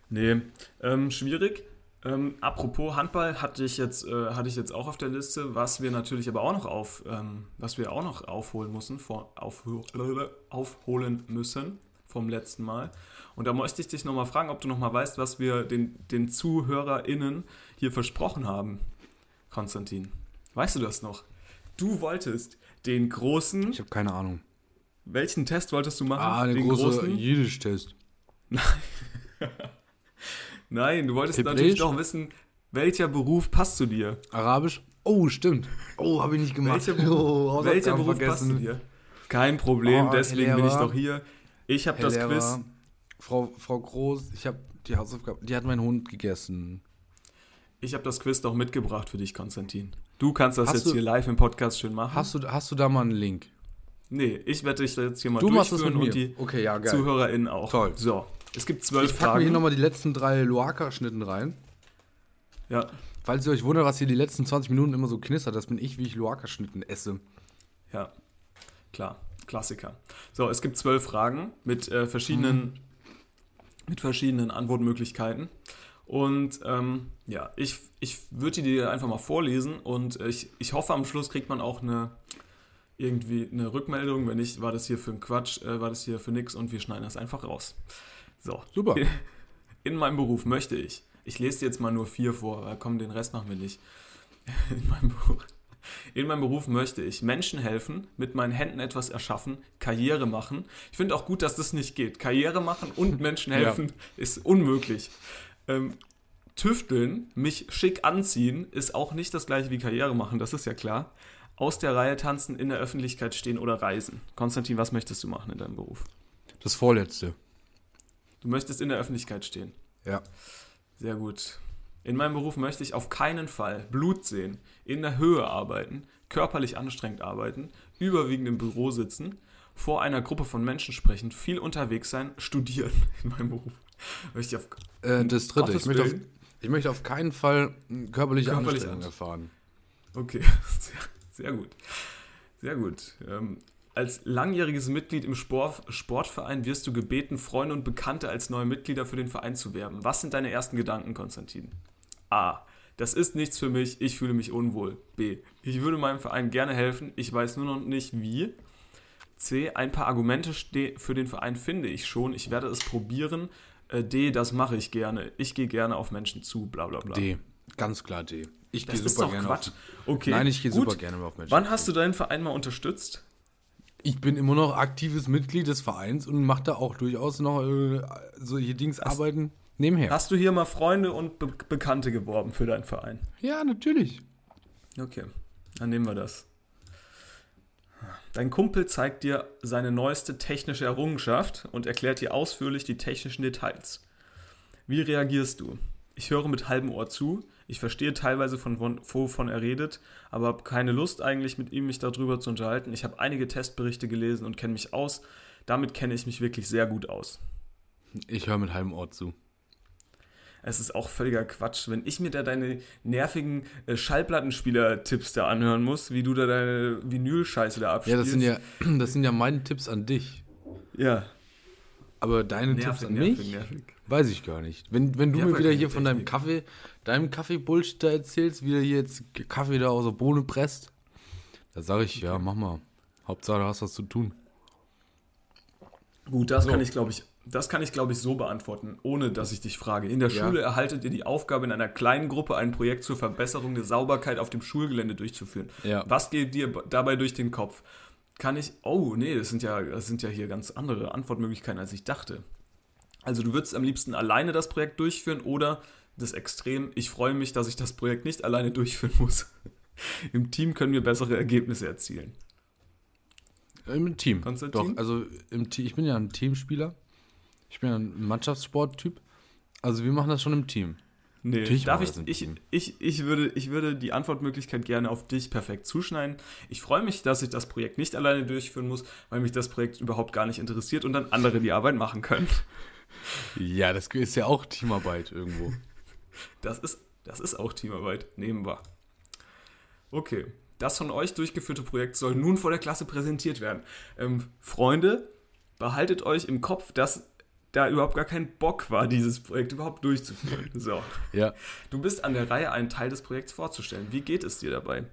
Nee, ähm, schwierig. Ähm, apropos Handball hatte ich, jetzt, äh, hatte ich jetzt auch auf der Liste, was wir natürlich aber auch noch auf, ähm, was wir auch noch aufholen müssen, vor, auf, aufholen müssen vom letzten Mal. Und da möchte ich dich nochmal fragen, ob du nochmal weißt, was wir den, den ZuhörerInnen hier versprochen haben. Konstantin, weißt du das noch? Du wolltest den großen, Ich habe keine Ahnung. welchen Test wolltest du machen? Ah, eine den große Jiddisch-Test. Nein, du wolltest Hebräisch? natürlich doch wissen, welcher Beruf passt zu dir? Arabisch? Oh, stimmt. Oh, habe ich nicht gemacht. Welcher Beruf, oh, welcher Beruf passt zu dir? Kein Problem, Oh, deswegen bin ich doch hier. Ich habe das Quiz. Frau, Frau Groß, ich habe die Hausaufgabe, die hat mein Hund gegessen. Ich habe das Quiz doch mitgebracht für dich, Konstantin. Du kannst das Hast jetzt du- hier live im Podcast schön machen. Hast du, hast du da mal einen Link? nee, ich werde dich jetzt hier mal Du machst das durchführen mit mir. und die okay, ja, geil. ZuhörerInnen auch. Toll. So, Es gibt zwölf Ich packe mir hier Fragen. nochmal die letzten drei Loaka-Schnitten rein. Ja, Falls ihr euch wundert, was hier die letzten 20 Minuten immer so knistert, das bin ich, wie ich Loaka-Schnitten esse. ja, klar, Klassiker. So, es gibt zwölf Fragen mit äh, verschiedenen, mit verschiedenen Antwortmöglichkeiten. Und ähm, ja, ich, ich würde die dir einfach mal vorlesen und ich, ich hoffe, am Schluss kriegt man auch eine irgendwie eine Rückmeldung. Wenn nicht, war das hier für ein Quatsch, äh, war das hier für nix und wir schneiden das einfach raus. So. Super. In meinem Beruf möchte ich. Ich lese dir jetzt mal nur vier vor, weil komm, den Rest machen wir nicht. In meinem Beruf. In meinem Beruf möchte ich Menschen helfen, mit meinen Händen etwas erschaffen, Karriere machen. Ich finde auch gut, dass das nicht geht. Karriere machen und Menschen helfen ist unmöglich. Ähm, tüfteln, mich schick anziehen, ist auch nicht das gleiche wie Karriere machen, das ist ja klar. Aus der Reihe tanzen, in der Öffentlichkeit stehen oder reisen. Konstantin, was möchtest du machen in deinem Beruf? Das vorletzte. Du möchtest in der Öffentlichkeit stehen. Ja. Sehr gut. In meinem Beruf möchte ich auf keinen Fall Blut sehen, in der Höhe arbeiten, körperlich anstrengend arbeiten, überwiegend im Büro sitzen, vor einer Gruppe von Menschen sprechen, viel unterwegs sein, studieren in meinem Beruf. Möchte ich auf Äh, das dritte. Ich möchte, auf, ich möchte auf keinen Fall körperliche Körperlich Anstrengung anst- erfahren. Okay, sehr, sehr gut. Sehr gut. Ähm, als langjähriges Mitglied im Sport, Sportverein wirst du gebeten, Freunde und Bekannte als neue Mitglieder für den Verein zu werben. Was sind deine ersten Gedanken, Konstantin? A. Das ist nichts für mich, ich fühle mich unwohl. B. Ich würde meinem Verein gerne helfen, ich weiß nur noch nicht wie. C. Ein paar Argumente für den Verein finde ich schon, ich werde es probieren. Äh, D. Das mache ich gerne. Ich gehe gerne auf Menschen zu, bla bla bla. D. Ganz klar D. Ich gehe ist super doch gerne Quatsch. auf. Okay. Nein, ich gehe super gerne auf Menschen. Wann hast du deinen Verein mal unterstützt? Ich bin immer noch aktives Mitglied des Vereins und mache da auch durchaus noch äh, solche Dings arbeiten nebenher. Hast du hier mal Freunde und Be Bekannte geworben für deinen Verein? Ja, natürlich. Okay, dann nehmen wir das. Dein Kumpel zeigt dir seine neueste technische Errungenschaft und erklärt dir ausführlich die technischen Details. Wie reagierst du? Ich höre mit halbem Ohr zu, ich verstehe teilweise von wovon er redet, aber habe keine Lust eigentlich mit ihm mich darüber zu unterhalten. Ich habe einige Testberichte gelesen und kenne mich aus. Damit kenne ich mich wirklich sehr gut aus. Ich höre mit halbem Ohr zu. Es ist auch völliger Quatsch, wenn ich mir da deine nervigen äh, Schallplattenspieler-Tipps da anhören muss, wie du da deine Vinyl-Scheiße da Ja, abspielst. das sind ja, das sind ja meine Tipps an dich. Ja, Aber deine nervig, Tipps an nervig, mich? nervig. Weiß ich gar nicht. Wenn, wenn du Ja, mir wieder hier von deinem. Kaffee, deinem Kaffee-Bullshit da erzählst, wie du hier jetzt Kaffee da aus der Bohne presst, da sage ich, ja, mach mal. Hauptsache, du hast was zu tun. Gut, das So. kann ich, glaube ich, das kann ich, glaube ich, so beantworten, ohne dass ich dich frage. In der Ja. Schule erhaltet ihr die Aufgabe, in einer kleinen Gruppe ein Projekt zur Verbesserung der Sauberkeit auf dem Schulgelände durchzuführen. Ja. Was geht dir dabei durch den Kopf? Kann ich. Oh, nee, das sind ja, das sind ja hier ganz andere Antwortmöglichkeiten, als ich dachte. Also du würdest am liebsten alleine das Projekt durchführen oder das Extrem, ich freue mich, dass ich das Projekt nicht alleine durchführen muss. Im Team können wir bessere Ergebnisse erzielen. Im Team. Konstantin? Doch, also im Team, ich bin ja ein Teamspieler. Ich bin ja ein Mannschaftssporttyp. Also wir machen das schon im Team. Nee, Natürlich darf ich, ich, Team. ich, ich, würde, ich würde die Antwortmöglichkeit gerne auf dich perfekt zuschneiden. Ich freue mich, dass ich das Projekt nicht alleine durchführen muss, weil mich das Projekt überhaupt gar nicht interessiert und dann andere die Arbeit machen können. Ja, das ist ja auch Teamarbeit irgendwo. Das ist, das ist auch Teamarbeit. Nehmen wir. Okay. Das von euch durchgeführte Projekt soll nun vor der Klasse präsentiert werden. Ähm, Freunde, behaltet euch im Kopf, dass da überhaupt gar kein Bock war, dieses Projekt überhaupt durchzuführen. So. Ja. Du bist an der Reihe, einen Teil des Projekts vorzustellen. Wie geht es dir dabei?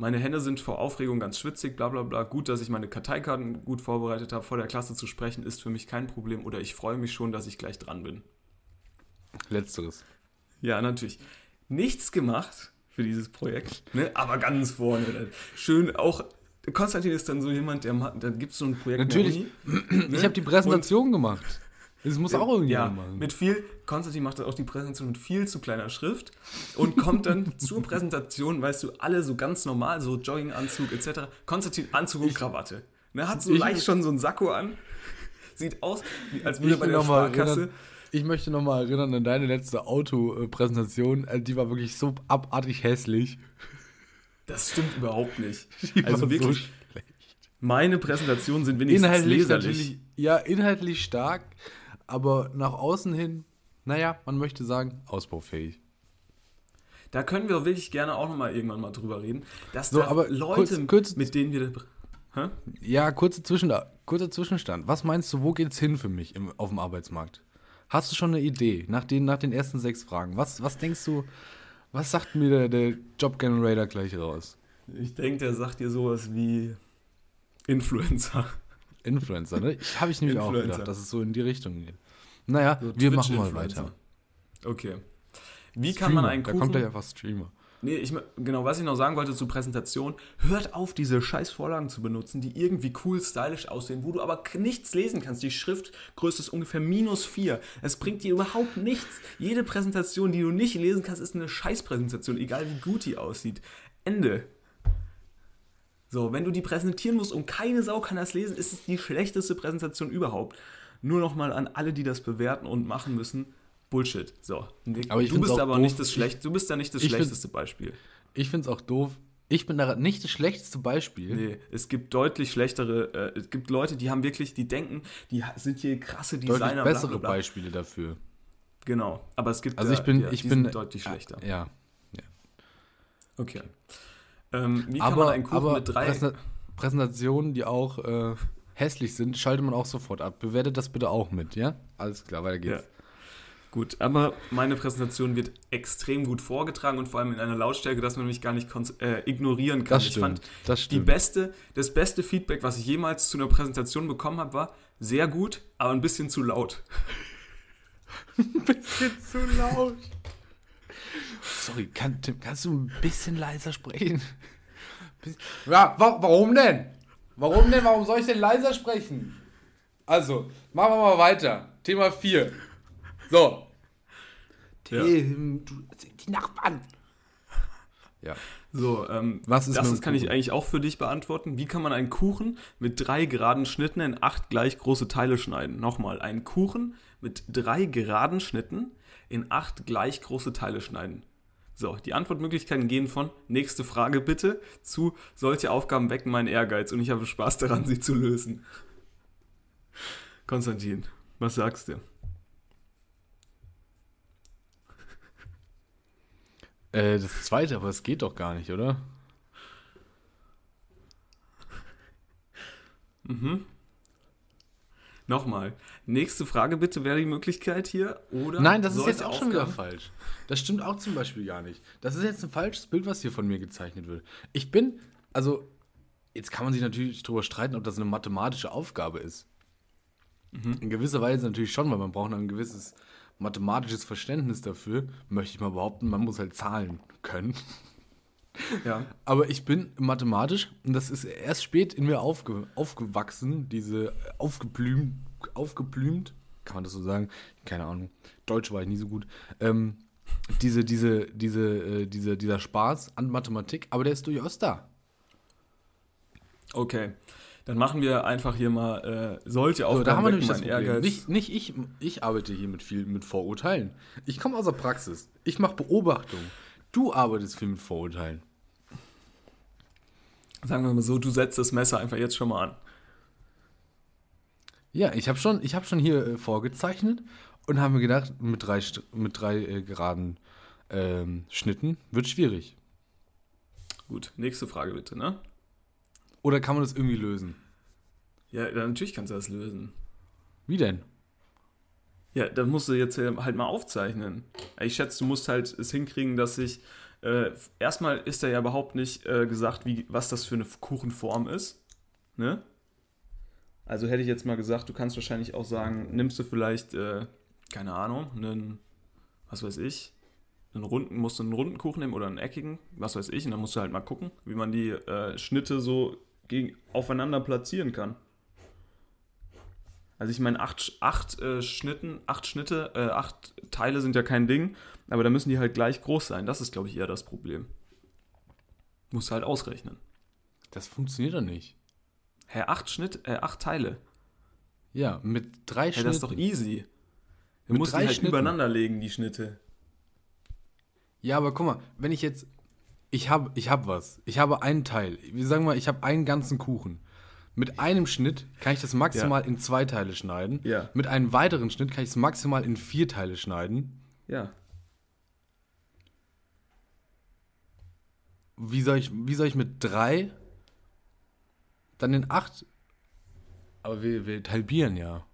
Meine Hände sind vor Aufregung ganz schwitzig, bla bla bla. Gut, dass ich meine Karteikarten gut vorbereitet habe. Vor der Klasse zu sprechen ist für mich kein Problem oder ich freue mich schon, dass ich gleich dran bin. Letzteres. Ja, natürlich. Nichts gemacht für dieses Projekt, ne? aber ganz vorne. Schön auch. Konstantin ist dann so jemand, der macht, dann gibt es so ein Projekt Natürlich. der Uni. Ich habe die Präsentation gemacht. Das muss auch Ja, irgendjemand machen. mit viel, Konstantin macht auch die Präsentation mit viel zu kleiner Schrift und kommt dann zur Präsentation, weißt du, alle so ganz normal, so Jogginganzug etc. Konstantin Anzug und Krawatte. Ne, hat so ich- leicht schon so ein Sakko an. Sieht aus, wie- als würde er Ich, bei der Sparkasse. erinnern, ich möchte nochmal erinnern an deine letzte Autopräsentation. Äh, Die war wirklich so abartig hässlich. Das stimmt überhaupt nicht. Die Also war so wirklich, schlecht. meine Präsentationen sind wenigstens Inhaltlich leserlich. ja, inhaltlich stark, aber nach außen hin, naja, man möchte sagen, ausbaufähig. Da können wir wirklich gerne auch nochmal irgendwann mal drüber reden. Dass So, da aber Leute, kurz- kurz- mit denen wir. Hä? Ja, kurze Zwischen kurzer Zwischenstand. Was meinst du, wo geht's hin für mich im, auf dem Arbeitsmarkt? Hast du schon eine Idee nach den, nach den ersten sechs Fragen? Was, was denkst du, was sagt mir der, der Job Generator gleich raus? Ich denke, der sagt dir sowas wie Influencer. Influencer, ne? Ich habe ich nämlich auch gedacht, dass es so in die Richtung geht. Naja, So wir machen mal weiter. Okay. Wie kann man einen Da kommt Kuchen... gleich einfach Streamer. Nee, ich, genau, was ich noch sagen wollte zur Präsentation, hört auf, diese scheiß Vorlagen zu benutzen, die irgendwie cool, stylisch aussehen, wo du aber nichts lesen kannst. Die Schriftgröße ist ungefähr minus 4. Es bringt dir überhaupt nichts. Jede Präsentation, die du nicht lesen kannst, ist eine Scheißpräsentation, egal wie gut die aussieht. Ende. So, wenn du die präsentieren musst und keine Sau kann das lesen, ist es die schlechteste Präsentation überhaupt. Nur nochmal an alle, die das bewerten und machen müssen. Bullshit. So. Aber ich du bist aber doof. nicht das schlecht, du bist da nicht das Ich find- schlechteste Beispiel. Ich finde es auch doof. Ich bin da nicht das schlechteste Beispiel. Nee, es gibt deutlich schlechtere, äh, es gibt Leute, die haben wirklich, die denken, die sind hier krasse Deutlich Designer. bessere bla, bla, bla. Beispiele dafür. Genau, aber es gibt Also ja- ich bin, ja, ich bin deutlich schlechter. Ja, Okay. Ähm, wie kann aber, man einen Kuchen aber mit drei... Präsenta- Präsentationen, die auch äh, hässlich sind, schaltet man auch sofort ab. Bewertet das bitte auch mit, ja? Alles klar, weiter geht's. Ja. Gut, aber meine Präsentation wird extrem gut vorgetragen und vor allem in einer Lautstärke, dass man mich gar nicht äh, ignorieren kann. Das ich stimmt, fand das die stimmt. beste, das beste Feedback, was ich jemals zu einer Präsentation bekommen habe, war sehr gut, aber ein bisschen zu laut. zu laut. Sorry, kann, Tim, kannst du ein bisschen leiser sprechen? Ja, wa warum denn? Warum denn? Warum soll ich denn leiser sprechen? Also, machen wir mal weiter. Thema 4. So. Ja. Tim, du, die Nachbarn. Ja. So, ähm, Was ist das ist, kann ich eigentlich auch für dich beantworten. Wie kann man einen Kuchen mit drei geraden Schnitten in acht gleich große Teile schneiden? Nochmal, einen Kuchen mit drei geraden Schnitten in acht gleich große Teile schneiden. So, die Antwortmöglichkeiten gehen von nächste Frage bitte zu solche Aufgaben wecken meinen Ehrgeiz und ich habe Spaß daran, sie zu lösen. Konstantin, was sagst du? Äh, das zweite, aber es geht doch gar nicht, oder? Nochmal, nächste Frage bitte wäre die Möglichkeit hier oder Nein, das ist jetzt auch schon wieder falsch. Das stimmt auch zum Beispiel gar nicht. Das ist jetzt ein falsches Bild, was hier von mir gezeichnet wird. Ich bin, also, jetzt kann man sich natürlich darüber streiten, ob das eine mathematische Aufgabe ist. In gewisser Weise natürlich schon, weil man braucht ein gewisses mathematisches Verständnis dafür. Möchte ich mal behaupten, man muss halt Zahlen können. Ja. Aber ich bin mathematisch, und das ist erst spät in mir aufge, aufgewachsen, diese aufgeblümt, aufgeblümt, kann man das so sagen? Keine Ahnung. Deutsch war ich nie so gut. Ähm, diese, diese, diese, äh, diese, dieser Spaß an Mathematik, aber der ist durchaus da. Okay, dann machen wir einfach hier mal äh, solche So, Aufgaben. da haben wir nämlich das Problem. Ehrgeiz. Nicht, nicht ich, ich arbeite hier mit viel mit Vorurteilen. Ich komme aus der Praxis. Ich mache Beobachtung. Du arbeitest viel mit Vorurteilen. Sagen wir mal so, du setzt das Messer einfach jetzt schon mal an. Ja, ich habe schon, ich hab schon hier äh, vorgezeichnet und habe mir gedacht, mit drei, mit drei äh, geraden ähm, Schnitten wird schwierig. Gut, nächste Frage bitte, ne? Oder kann man das irgendwie lösen? Ja, natürlich kannst du das lösen. Wie denn? Ja, dann musst du jetzt äh, halt mal aufzeichnen. Ich schätze, du musst halt es hinkriegen, dass ich. Äh, erstmal ist da ja überhaupt nicht äh, gesagt, wie, was das für eine Kuchenform ist. Ne? Also hätte ich jetzt mal gesagt, du kannst wahrscheinlich auch sagen, nimmst du vielleicht, äh, keine Ahnung, einen, was weiß ich, einen runden, musst du einen runden Kuchen nehmen oder einen eckigen, was weiß ich, und dann musst du halt mal gucken, wie man die äh, Schnitte so gegen, aufeinander platzieren kann. Also ich meine, acht, acht äh, Schnitten, acht Schnitte, äh, acht Teile sind ja kein Ding, aber da müssen die halt gleich groß sein. Das ist, glaube ich, eher das Problem. Musst du halt ausrechnen. Das funktioniert doch nicht. Hä, acht Schnitt, äh, acht Teile. Ja, mit drei Hä, Schnitten. das ist doch easy. Du Mit die halt Schnitten. übereinander legen, die Schnitte. Ja, aber guck mal, wenn ich jetzt. Ich habe ich hab was. Ich habe einen Teil. Wir sagen mal, ich habe einen ganzen Kuchen. Mit einem Schnitt kann ich das maximal in zwei Teile schneiden. Ja. Mit einem weiteren Schnitt kann ich es maximal in vier Teile schneiden. Ja. Wie soll ich, wie soll ich mit drei dann in acht? Aber wir, wir halbieren ja.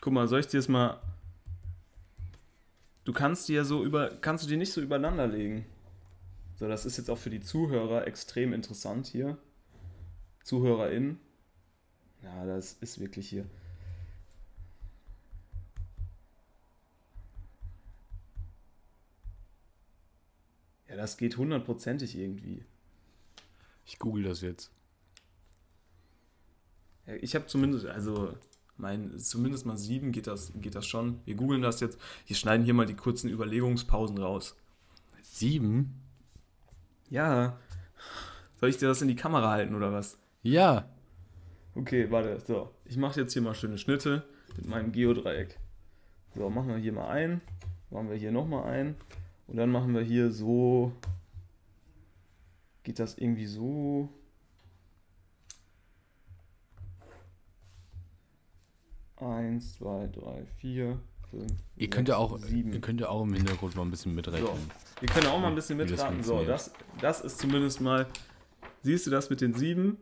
Guck mal, soll ich dir das mal. Du kannst die ja so über. Kannst du die nicht so übereinander legen? So, das ist jetzt auch für die Zuhörer extrem interessant hier. ZuhörerInnen. Ja, das ist wirklich hier. Ja, das geht hundertprozentig irgendwie. Ich google das jetzt. Ich habe zumindest, also mein, zumindest mal sieben geht das, geht das schon. Wir googeln das jetzt. Wir schneiden hier mal die kurzen Überlegungspausen raus. Sieben? Ja. Soll ich dir das in die Kamera halten oder was? Ja. Okay, warte. So, ich mache jetzt hier mal schöne Schnitte mit meinem Geodreieck. So, machen wir hier mal ein. Machen wir hier nochmal ein. Und dann machen wir hier so. Geht das irgendwie so? Eins, zwei, drei, vier, fünf. Ihr könnt ja sechs, auch, sieben. ihr könnt ja auch im Hintergrund mal ein bisschen So, mitrechnen. wir können auch mal ein bisschen mitraten. So, das, das ist zumindest mal. Siehst du das mit den sieben?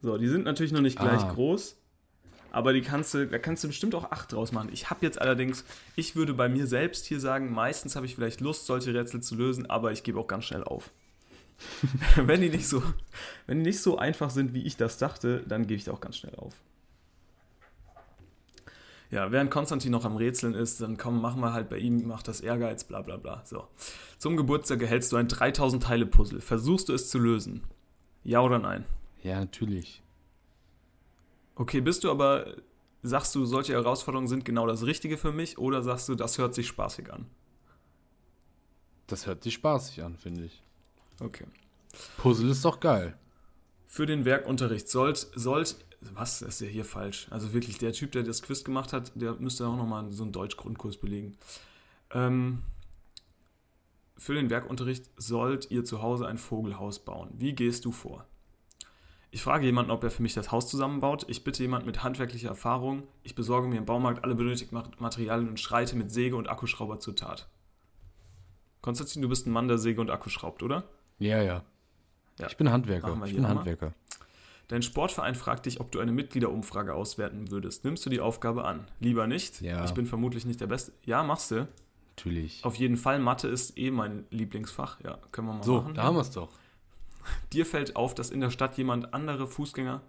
So, die sind natürlich noch nicht gleich Ah. groß. Aber die kannst du, da kannst du bestimmt auch acht draus machen. Ich habe jetzt allerdings, ich würde bei mir selbst hier sagen, meistens habe ich vielleicht Lust, solche Rätsel zu lösen, aber ich gebe auch ganz schnell auf. wenn, die nicht so, wenn die nicht so einfach sind, wie ich das dachte, dann gebe ich da auch ganz schnell auf. Ja, während Konstantin noch am Rätseln ist, dann komm, machen wir halt bei ihm, macht das Ehrgeiz, bla bla bla. So. Zum Geburtstag erhältst du ein 3000 Teile Puzzle. Versuchst du es zu lösen? Ja oder nein? Ja, natürlich. Okay, bist du aber, sagst du, solche Herausforderungen sind genau das Richtige für mich oder sagst du, das hört sich spaßig an? Das hört sich spaßig an, finde ich. Okay. Puzzle ist doch geil. Für den Werkunterricht sollt, sollt, was ist ja hier falsch? Also wirklich, der Typ, der das Quiz gemacht hat, der müsste auch nochmal so einen Deutsch-Grundkurs belegen. Ähm, für den Werkunterricht sollt ihr zu Hause ein Vogelhaus bauen. Wie gehst du vor? Ich frage jemanden, ob er für mich das Haus zusammenbaut. Ich bitte jemanden mit handwerklicher Erfahrung. Ich besorge mir im Baumarkt alle benötigten Materialien und schreite mit Säge und Akkuschrauber zur Tat. Konstantin, du bist ein Mann, der Säge und Akku schraubt, oder? Ja, ja. Ja. Ich bin Handwerker. Ich bin. Handwerker. Dein Sportverein fragt dich, ob du eine Mitgliederumfrage auswerten würdest. Nimmst du die Aufgabe an? Lieber nicht. Ja. Ich bin vermutlich nicht der Beste. Ja, machst du. Natürlich. Auf jeden Fall. Mathe ist eh mein Lieblingsfach. Ja, können wir mal So, machen. da haben wir es doch. Dir fällt auf, dass in der Stadt jemand andere Fußgänger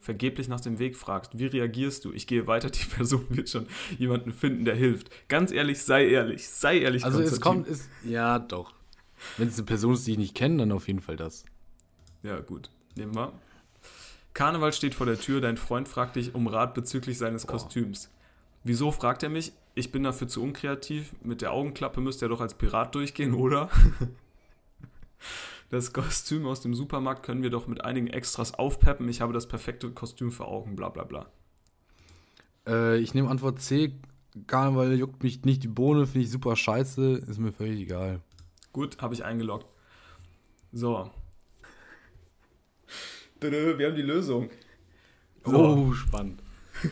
vergeblich nach dem Weg fragt. Wie reagierst du? Ich gehe weiter, die Person wird schon jemanden finden, der hilft. Ganz ehrlich, sei ehrlich. Sei ehrlich, Also es kommt, ist, ja doch. Wenn es eine Person ist, die ich nicht kenne, dann auf jeden Fall das. Ja, gut. Nehmen wir. Karneval steht vor der Tür, dein Freund fragt dich um Rat bezüglich seines Kostüms. Wieso fragt er mich? Ich bin dafür zu unkreativ. Mit der Augenklappe müsste er doch als Pirat durchgehen, oder? Das Kostüm aus dem Supermarkt können wir doch mit einigen Extras aufpeppen. Ich habe das perfekte Kostüm für Augen, bla bla bla. Äh, ich nehme Antwort C. Karneval juckt mich nicht die Bohne, finde ich super scheiße, ist mir völlig egal. Gut, habe ich eingeloggt. So. Wir haben die Lösung. So. Oh, spannend.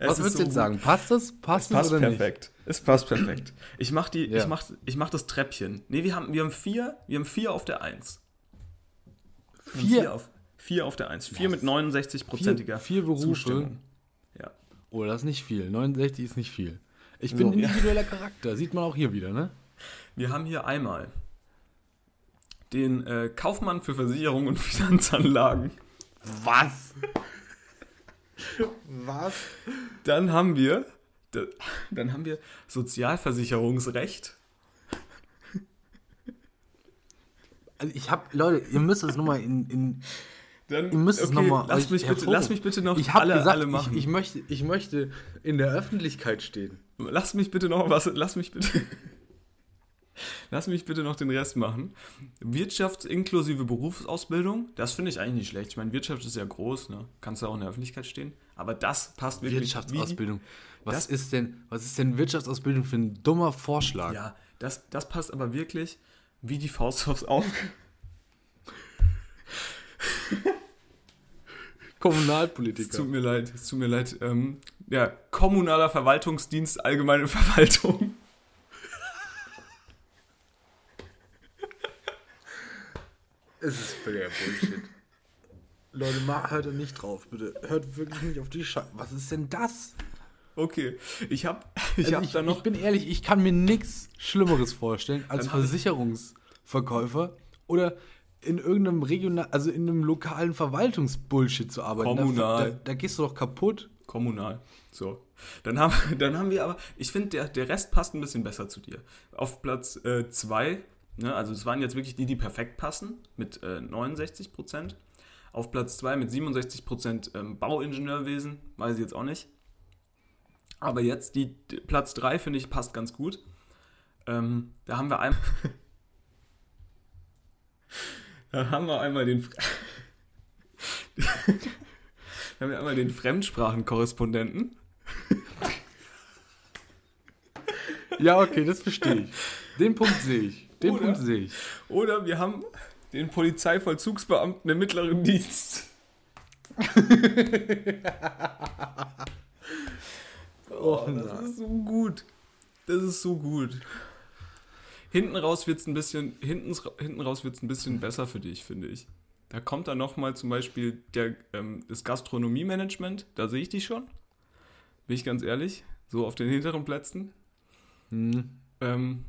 Es Was würdest so du jetzt sagen? Passt das? Passt das passt oder nicht? perfekt. Es passt perfekt. Ich mach die, Ja. ich mach, ich mach das Treppchen. Nee, wir haben, wir haben vier, wir haben vier auf der Eins. Haben Vier? auf, vier auf der Eins. Vier Ja. mit 69-prozentiger Vier- vier Berufe? Zustimmung. Ja. Oh, das ist nicht viel. 69 ist nicht viel. Ich So, bin ja. individueller Charakter. Sieht man auch hier wieder, ne? Wir haben hier einmal den äh, Kaufmann für Versicherung und Finanzanlagen. Was? Was? Dann haben wir, da- dann haben wir Sozialversicherungsrecht. Also ich hab, Leute, ihr müsst es nochmal in, in Dann, Ihr müsst es noch mal lass mich, bitte, lass mich bitte noch ich habe alle, gesagt, alle machen. Ich, ich, möchte, ich möchte in der Öffentlichkeit stehen. Lass mich bitte noch was, lass mich bitte. Lass mich bitte noch den Rest machen. Wirtschaft inklusive Berufsausbildung, das finde ich eigentlich nicht schlecht. Ich meine, Wirtschaft ist ja groß, ne? Kannst du auch in der Öffentlichkeit stehen. Aber das passt wirklich. Wirtschaftsausbildung. Was das- ist denn, was ist denn Wirtschaftsausbildung für ein dummer Vorschlag? Wie, ja, das, das passt aber wirklich wie die Faust aufs Auge. Kommunalpolitiker. Es tut mir leid, es tut mir leid. Ähm, ja, kommunaler Verwaltungsdienst, allgemeine Verwaltung. Es ist völliger Bullshit. Leute, mal, hört da nicht drauf, bitte. Hört wirklich nicht auf die Scheiße. Was ist denn das? Okay, ich habe ich Also hab ich, da noch. ich bin ehrlich, ich kann mir nichts Schlimmeres vorstellen, als Versicherungsverkäufer oder in irgendeinem regional, also in einem lokalen Verwaltungsbullshit zu arbeiten. Kommunal. Da, da, da gehst du doch kaputt. Kommunal. So. Dann haben, dann haben wir aber, ich finde, der, der Rest passt ein bisschen besser zu dir. Auf Platz 2, ne, also es waren jetzt wirklich die, die perfekt passen, mit äh, 69 Prozent. Auf Platz 2 mit 67 Prozent ähm, Bauingenieurwesen, weiß ich jetzt auch nicht. Aber jetzt die, die Platz 3, finde ich, passt ganz gut. Ähm, da haben wir einmal. da haben wir einmal den. Fre- da haben wir einmal den Fremdsprachenkorrespondenten. Ja, okay, das verstehe ich. Den Punkt sehe ich. Den Oder? Punkt sehe ich. Oder wir haben den Polizeivollzugsbeamten im mittleren Dienst. oh, das ist so gut. Das ist so gut. Hinten raus wird es ein bisschen, hinten, hinten raus wird's ein bisschen besser für dich, finde ich. Da kommt dann nochmal zum Beispiel der, ähm, das Gastronomie-Management, da sehe ich dich schon. Bin ich ganz ehrlich. So auf den hinteren Plätzen. Hm. Ähm,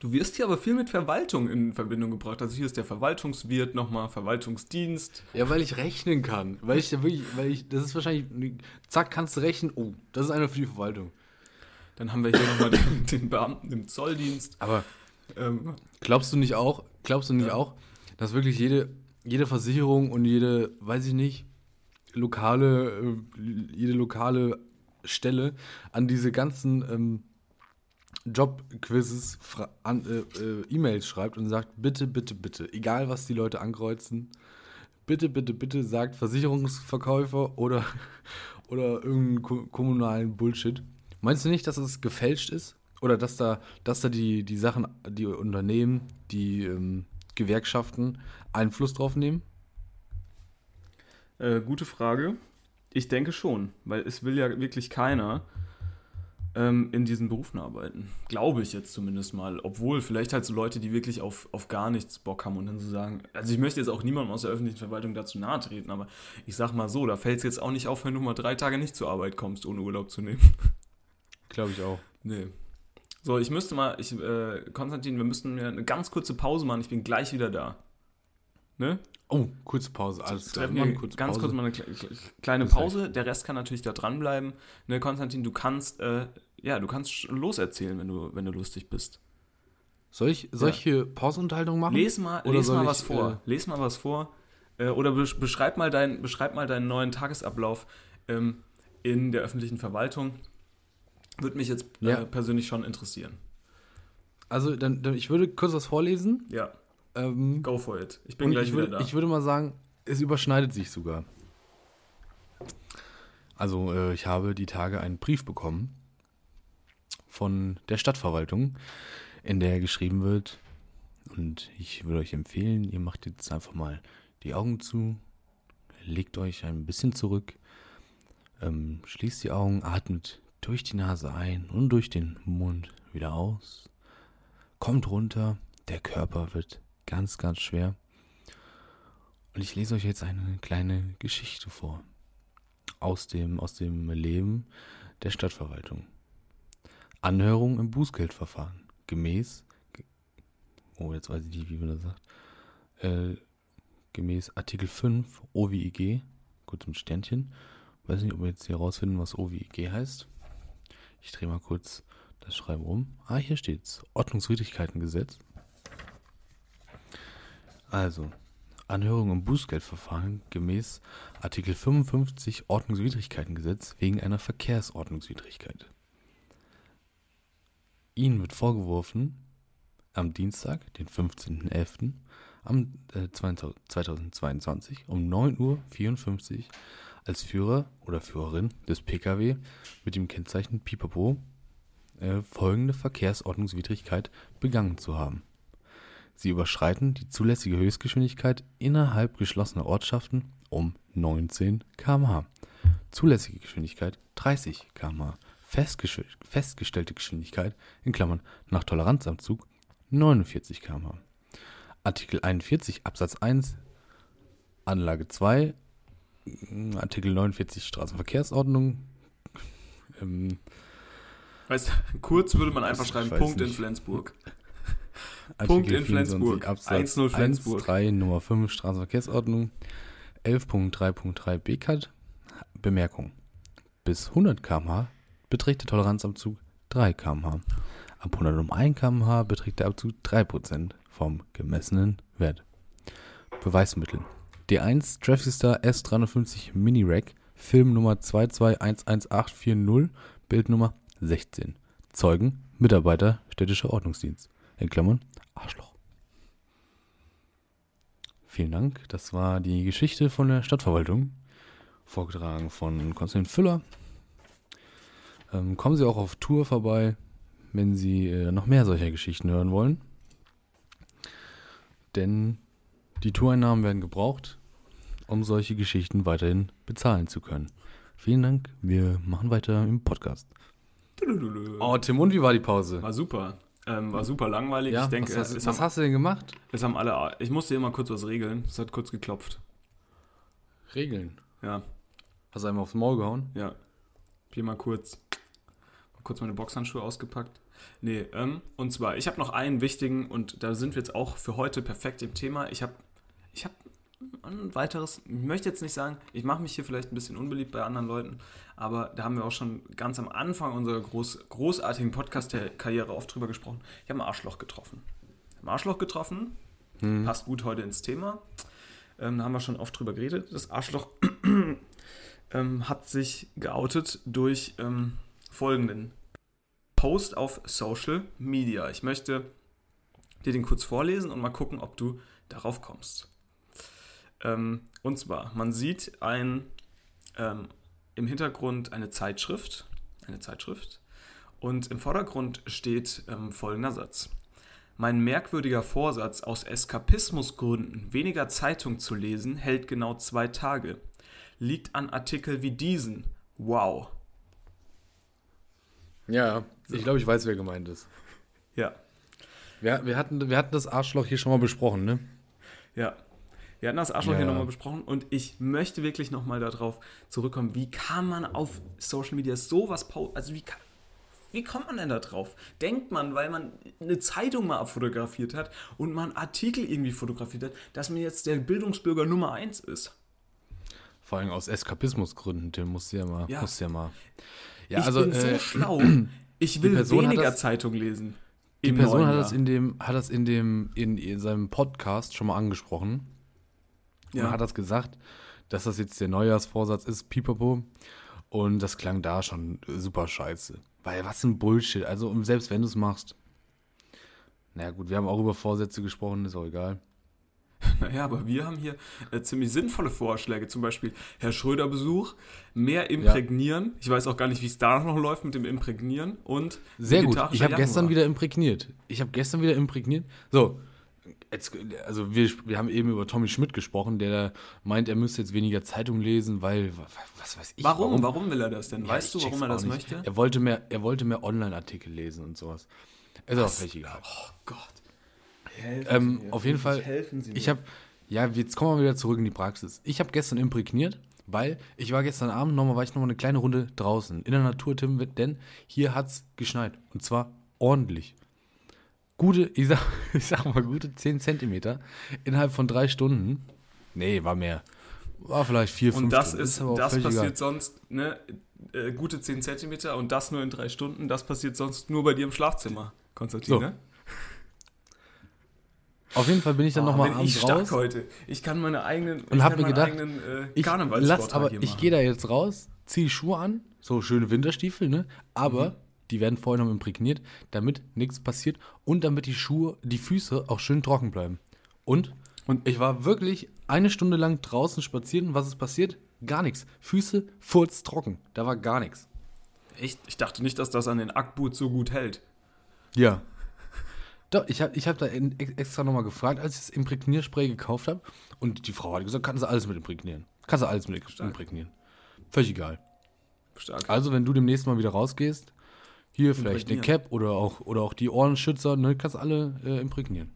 du wirst hier aber viel mit Verwaltung in Verbindung gebracht. Also hier ist der Verwaltungswirt nochmal, Verwaltungsdienst. Ja, weil ich rechnen kann. Weil ich da wirklich, weil ich, das ist wahrscheinlich, zack, kannst du rechnen. Oh, das ist einer für die Verwaltung. Dann haben wir hier nochmal den, den Beamten im Zolldienst. Aber Ähm, glaubst du nicht auch, glaubst du nicht Ja. auch, dass wirklich jede, jede Versicherung und jede, weiß ich nicht, lokale, äh, jede lokale Stelle an diese ganzen ähm, Jobquizzes an, äh, äh, E-Mails schreibt und sagt, bitte, bitte, bitte, egal was die Leute ankreuzen, bitte, bitte, bitte sagt Versicherungsverkäufer oder, oder irgendeinen ko kommunalen Bullshit. Meinst du nicht, dass es gefälscht ist? Oder dass da, dass da die, die Sachen, die Unternehmen, die ähm, Gewerkschaften Einfluss drauf nehmen? äh, gute Frage. Ich denke schon, weil es will ja wirklich keiner ähm, in diesen Berufen arbeiten. Glaube ich jetzt zumindest mal. Obwohl, vielleicht halt so Leute, die wirklich auf, auf gar nichts Bock haben und dann so sagen, also ich möchte jetzt auch niemandem aus der öffentlichen Verwaltung dazu nahe treten, aber ich sag mal so, da fällt es jetzt auch nicht auf, wenn du mal drei Tage nicht zur Arbeit kommst, ohne Urlaub zu nehmen. Glaube ich auch. Nee. So, ich müsste mal, ich, äh, Konstantin, wir müssten mir eine ganz kurze Pause machen. Ich bin gleich wieder da. Ne? Oh, kurze Pause. Alles klar. Treffen wir kurze ganz Pause. kurz mal eine kle- kle- kleine Pause. Der Rest kann natürlich da dranbleiben. Ne, Konstantin, du kannst, äh, ja, du kannst loserzählen, wenn du, wenn du lustig bist. Soll ich solche Pausenunterhaltung machen? Les mal, Oder les mal ich, was vor. äh, Les mal was vor. Äh, oder besch beschreib, mal dein, beschreib mal deinen neuen Tagesablauf ähm, in der öffentlichen Verwaltung. Würde mich jetzt äh, Ja. persönlich schon interessieren. Also, dann, dann, ich würde kurz was vorlesen. Ja, Ähm, go for it. Ich bin gleich ich, wieder würde, da. ich würde mal sagen, es überschneidet sich sogar. Also, äh, ich habe die Tage einen Brief bekommen von der Stadtverwaltung, in der geschrieben wird, und ich würde euch empfehlen, ihr macht jetzt einfach mal die Augen zu, legt euch ein bisschen zurück, ähm, schließt die Augen, atmet durch die Nase ein und durch den Mund wieder aus, kommt runter, der Körper wird ganz, ganz schwer. Und ich lese euch jetzt eine kleine Geschichte vor. Aus dem, aus dem Leben der Stadtverwaltung. Anhörung im Bußgeldverfahren. Gemäß. ge- Oh, jetzt weiß ich nicht, wie man das sagt. Äh, gemäß Artikel 5 OWIG. Kurz mit Sternchen. Weiß nicht, ob wir jetzt hier rausfinden, was OWIG heißt. Ich drehe mal kurz das Schreiben um. Ah, hier steht's. Ordnungswidrigkeitengesetz. Also, Anhörung im Bußgeldverfahren gemäß Artikel 55 Ordnungswidrigkeitengesetz wegen einer Verkehrsordnungswidrigkeit. Ihnen wird vorgeworfen, am Dienstag, den 15.11. am äh, 2022 um 9.54 Uhr als Führer oder Führerin des Pkw mit dem Kennzeichen Pipapo äh, folgende Verkehrsordnungswidrigkeit begangen zu haben. Sie überschreiten die zulässige Höchstgeschwindigkeit innerhalb geschlossener Ortschaften um 19 km/h. Zulässige Geschwindigkeit 30 km/h. Festgestellte Geschwindigkeit in Klammern nach Toleranzabzug 49 km/h. Artikel 41 Absatz 1 Anlage 2 Artikel 49 Straßenverkehrsordnung ähm, Weißt kurz würde man einfach schreiben, Punkt in nicht. Flensburg. Artikel Punkt in 24 Flensburg. Absatz 1-0 Flensburg. 1, 3, Nummer 5 Straßenverkehrsordnung 11.3.3 BCAT Bemerkung. Bis 100 km/h beträgt der Toleranzabzug 3 km/h. Ab 101 km/h beträgt der Abzug 3% vom gemessenen Wert. Beweismittel. D1 Trafficstar S350 Mini Rack, Filmnummer 2211840, Bildnummer 16. Zeugen, Mitarbeiter, städtischer Ordnungsdienst. In Klammern, Arschloch. Vielen Dank. Das war die Geschichte von der Stadtverwaltung. Vorgetragen von Konstantin Füller. Ähm, kommen Sie auch auf Tour vorbei, wenn Sie äh, noch mehr solcher Geschichten hören wollen. Denn die Toureinnahmen werden gebraucht, um solche Geschichten weiterhin bezahlen zu können. Vielen Dank. Wir machen weiter im Podcast. Oh, Tim, und wie war die Pause? War super. Ähm, war super langweilig. ich denke, was, hast, es, was haben, hast du denn gemacht? es haben alle. Ich musste hier mal kurz was regeln. Es hat kurz geklopft. Regeln. Ja, Hast du einmal aufs Maul gehauen? ja. Hier mal kurz, mal kurz meine Boxhandschuhe ausgepackt. Nee, ähm, und zwar, ich habe noch einen wichtigen und da sind wir jetzt auch für heute perfekt im Thema. Ich habe ich hab ein weiteres, ich möchte jetzt nicht sagen, ich mache mich hier vielleicht ein bisschen unbeliebt bei anderen Leuten, aber da haben wir auch schon ganz am Anfang unserer groß, großartigen Podcast-Karriere oft drüber gesprochen. Ich habe ein Arschloch getroffen. Ein Arschloch getroffen, passt gut heute ins Thema. Ähm, da haben wir schon oft drüber geredet. Das Arschloch ähm, hat sich geoutet durch ähm, folgenden Post auf Social Media. Ich möchte dir den kurz vorlesen und mal gucken, ob du darauf kommst. Ähm, und zwar, man sieht ein, ähm, im Hintergrund eine Zeitschrift, eine Zeitschrift, und im Vordergrund steht ähm, folgender Satz. Mein merkwürdiger Vorsatz, aus Eskapismusgründen weniger Zeitung zu lesen, hält genau zwei Tage. Liegt an Artikel wie diesen. Wow. Ja, ich glaube, ich weiß, wer gemeint ist. Ja, Wir, wir, hatten, wir hatten das Arschloch hier schon mal besprochen, ne? ja. Wir hatten das Arschloch Ja. hier nochmal besprochen und ich möchte wirklich nochmal darauf zurückkommen. Wie kann man auf Social Media sowas posten? Also wie kann, wie kommt man denn da drauf? Denkt man, weil man eine Zeitung mal abfotografiert hat und man Artikel irgendwie fotografiert hat, dass man jetzt der Bildungsbürger Nummer eins ist? Vor allem aus Eskapismusgründen, Tim, musst du ja mal. Ja. Musst ja mal. Ja, ich also, bin so äh, schlau. Ich will weniger das- Zeitung lesen. die Person hat das, in dem, hat das in, dem, in, in seinem Podcast schon mal angesprochen. Ja. Und hat das gesagt, dass das jetzt der Neujahrsvorsatz ist, pipapo. Und das klang da schon super scheiße. Weil was ein Bullshit. Also, selbst wenn du es machst. Naja, gut, wir haben auch über Vorsätze gesprochen, ist auch egal. Naja, aber wir haben hier äh, ziemlich sinnvolle Vorschläge. Zum Beispiel Herr Schröder Besuch, mehr imprägnieren. Ich weiß auch gar nicht, wie es da noch läuft mit dem Imprägnieren und Sehr gut. Ich habe gestern wieder imprägniert. Ich habe gestern wieder imprägniert. So, jetzt, also wir, wir haben eben über Tommy Schmidt gesprochen, der meint, er müsste jetzt weniger Zeitung lesen, weil, wa- was weiß ich. Warum? Warum will er das denn? Ja, weißt du, warum er das auch nicht. möchte? Er wollte mehr, er wollte mehr Online-Artikel lesen und sowas. Ist auch völlig egal. Oh Gott. Ähm, auf jeden Fall, ich habe, ja, jetzt kommen wir wieder zurück in die Praxis. Ich habe gestern imprägniert, weil ich war gestern Abend nochmal, war ich nochmal eine kleine Runde draußen in der Natur, Tim, denn hier hat's geschneit und zwar ordentlich. Gute, ich sag, ich sag mal, gute 10 Zentimeter innerhalb von drei Stunden. Nee, war mehr. War vielleicht vier, fünf Und das Stunden. ist, auch das passiert egal. sonst, ne, äh, gute 10 Zentimeter und das nur in drei Stunden. Das passiert sonst nur bei dir im Schlafzimmer, Konstantin, So. ne? Auf jeden Fall bin ich dann Oh, nochmal bin ich abends stark raus. heute. Ich kann meine eigenen, Und ich hab kann mir gedacht, eigenen äh, Ich lass, aber hier ich gehe da jetzt raus, ziehe Schuhe an, so schöne Winterstiefel, ne? Aber Mhm. die werden vorher noch imprägniert, damit nichts passiert und damit die Schuhe, die Füße auch schön trocken bleiben. Und, Und- ich war wirklich eine Stunde lang draußen spazieren. Was ist passiert? Gar nichts. Füße furztrocken. Da war gar nichts. Echt? Ich dachte nicht, dass das an den Ackboot so gut hält. Ja. Doch, ich habe ich hab da extra nochmal gefragt, als ich das Imprägnierspray gekauft habe. Und die Frau hat gesagt, kannst du alles mit imprägnieren. Kannst du alles mit imprägnieren. Völlig egal. Stark. Also, wenn du demnächst mal wieder rausgehst, hier vielleicht eine. Cap oder auch, oder auch die Ohrenschützer, ne, kannst alle äh, imprägnieren.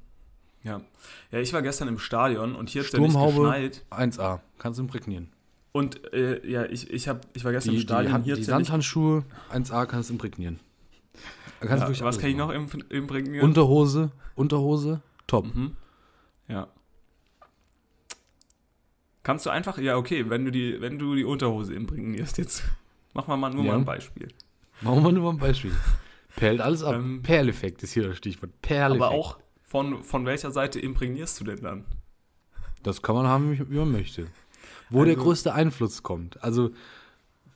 Ja. ja, ich war gestern im Stadion und hier hat es ja nicht geschneit. 1A, kannst du imprägnieren. Und äh, ja, ich, ich, hab, ich war gestern Die, im die, Stadion, Hand, hier die ja Sandhandschuhe 1A kannst du imprägnieren. Kannst du ja, Was kann ich noch machen. im, imprägnieren? Unterhose, Unterhose, top. Mhm. Ja. Kannst du einfach, ja, okay, wenn du die, wenn du die Unterhose imprägnierst, jetzt machen wir mal nur Ja. mal ein Beispiel. Machen wir nur mal ein Beispiel. Perlt alles ab. Ähm, Perleffekt ist hier das Stichwort. Perleffekt. Aber auch von, von welcher Seite imprägnierst du denn dann? Das kann man haben, wie man möchte. Wo der Also- größte Einfluss kommt. Also,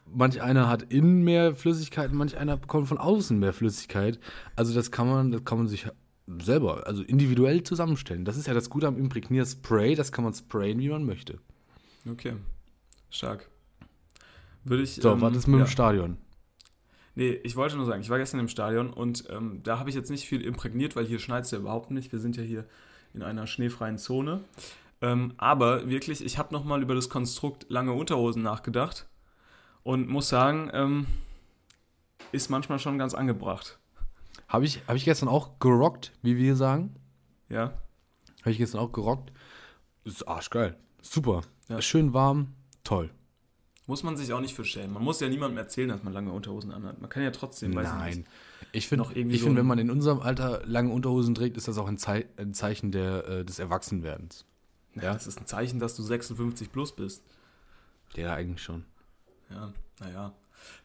manch einer hat innen mehr Flüssigkeit, manch einer bekommt von außen mehr Flüssigkeit. Also, das kann man, das kann man sich selber, also individuell zusammenstellen. Das ist ja das Gute am Imprägnierspray, das kann man sprayen, wie man möchte. Okay, stark. Würde ich. So, ähm, was ist mit ja. dem Stadion? Nee, ich wollte nur sagen, ich war gestern im Stadion und ähm, da habe ich jetzt nicht viel imprägniert, weil hier schneit es ja überhaupt nicht. Wir sind ja hier in einer schneefreien Zone. Ähm, aber wirklich, ich habe nochmal über das Konstrukt lange Unterhosen nachgedacht und muss sagen, ähm, ist manchmal schon ganz angebracht. Habe ich, hab ich gestern auch gerockt, wie wir sagen. Ja, Habe ich gestern auch gerockt. Ist arschgeil. Super. Ja. Schön warm. Toll. muss man sich auch nicht für schämen. Man muss ja niemandem erzählen, dass man lange Unterhosen anhat. Man kann ja trotzdem, weiß ich Nein. nicht. Ich finde, ich so find, wenn man in unserem Alter lange Unterhosen trägt, ist das auch ein, Zei ein Zeichen der, äh, des Erwachsenwerdens. Ja, das ist ein Zeichen, dass du 56 plus bist. Ja, eigentlich schon. Ja, naja,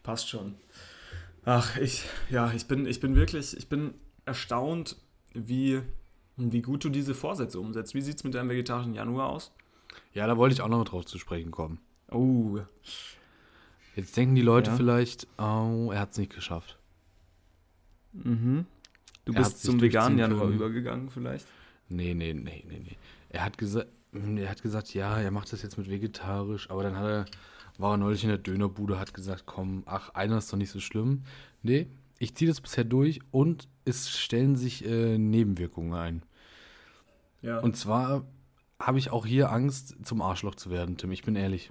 passt schon. Ach, ich, ja, ich bin, ich bin wirklich, ich bin erstaunt, wie, wie gut du diese Vorsätze umsetzt. Wie sieht es mit deinem vegetarischen Januar aus? Ja, da wollte ich auch noch drauf zu sprechen kommen. Oh, Jetzt denken die Leute Ja. vielleicht, oh, er hat es nicht geschafft. mhm. Du Er bist zum veganen Januar können. übergegangen vielleicht? Nee, nee, nee, nee, nee. Er hat gesagt, er hat gesagt, ja, er macht das jetzt mit vegetarisch, aber dann hat er, war neulich in der Dönerbude, hat gesagt, komm, ach, einer ist doch nicht so schlimm. Nee, ich ziehe das bisher durch und es stellen sich äh, Nebenwirkungen ein. Ja. Und zwar habe ich auch hier Angst, zum Arschloch zu werden, Tim. Ich bin ehrlich.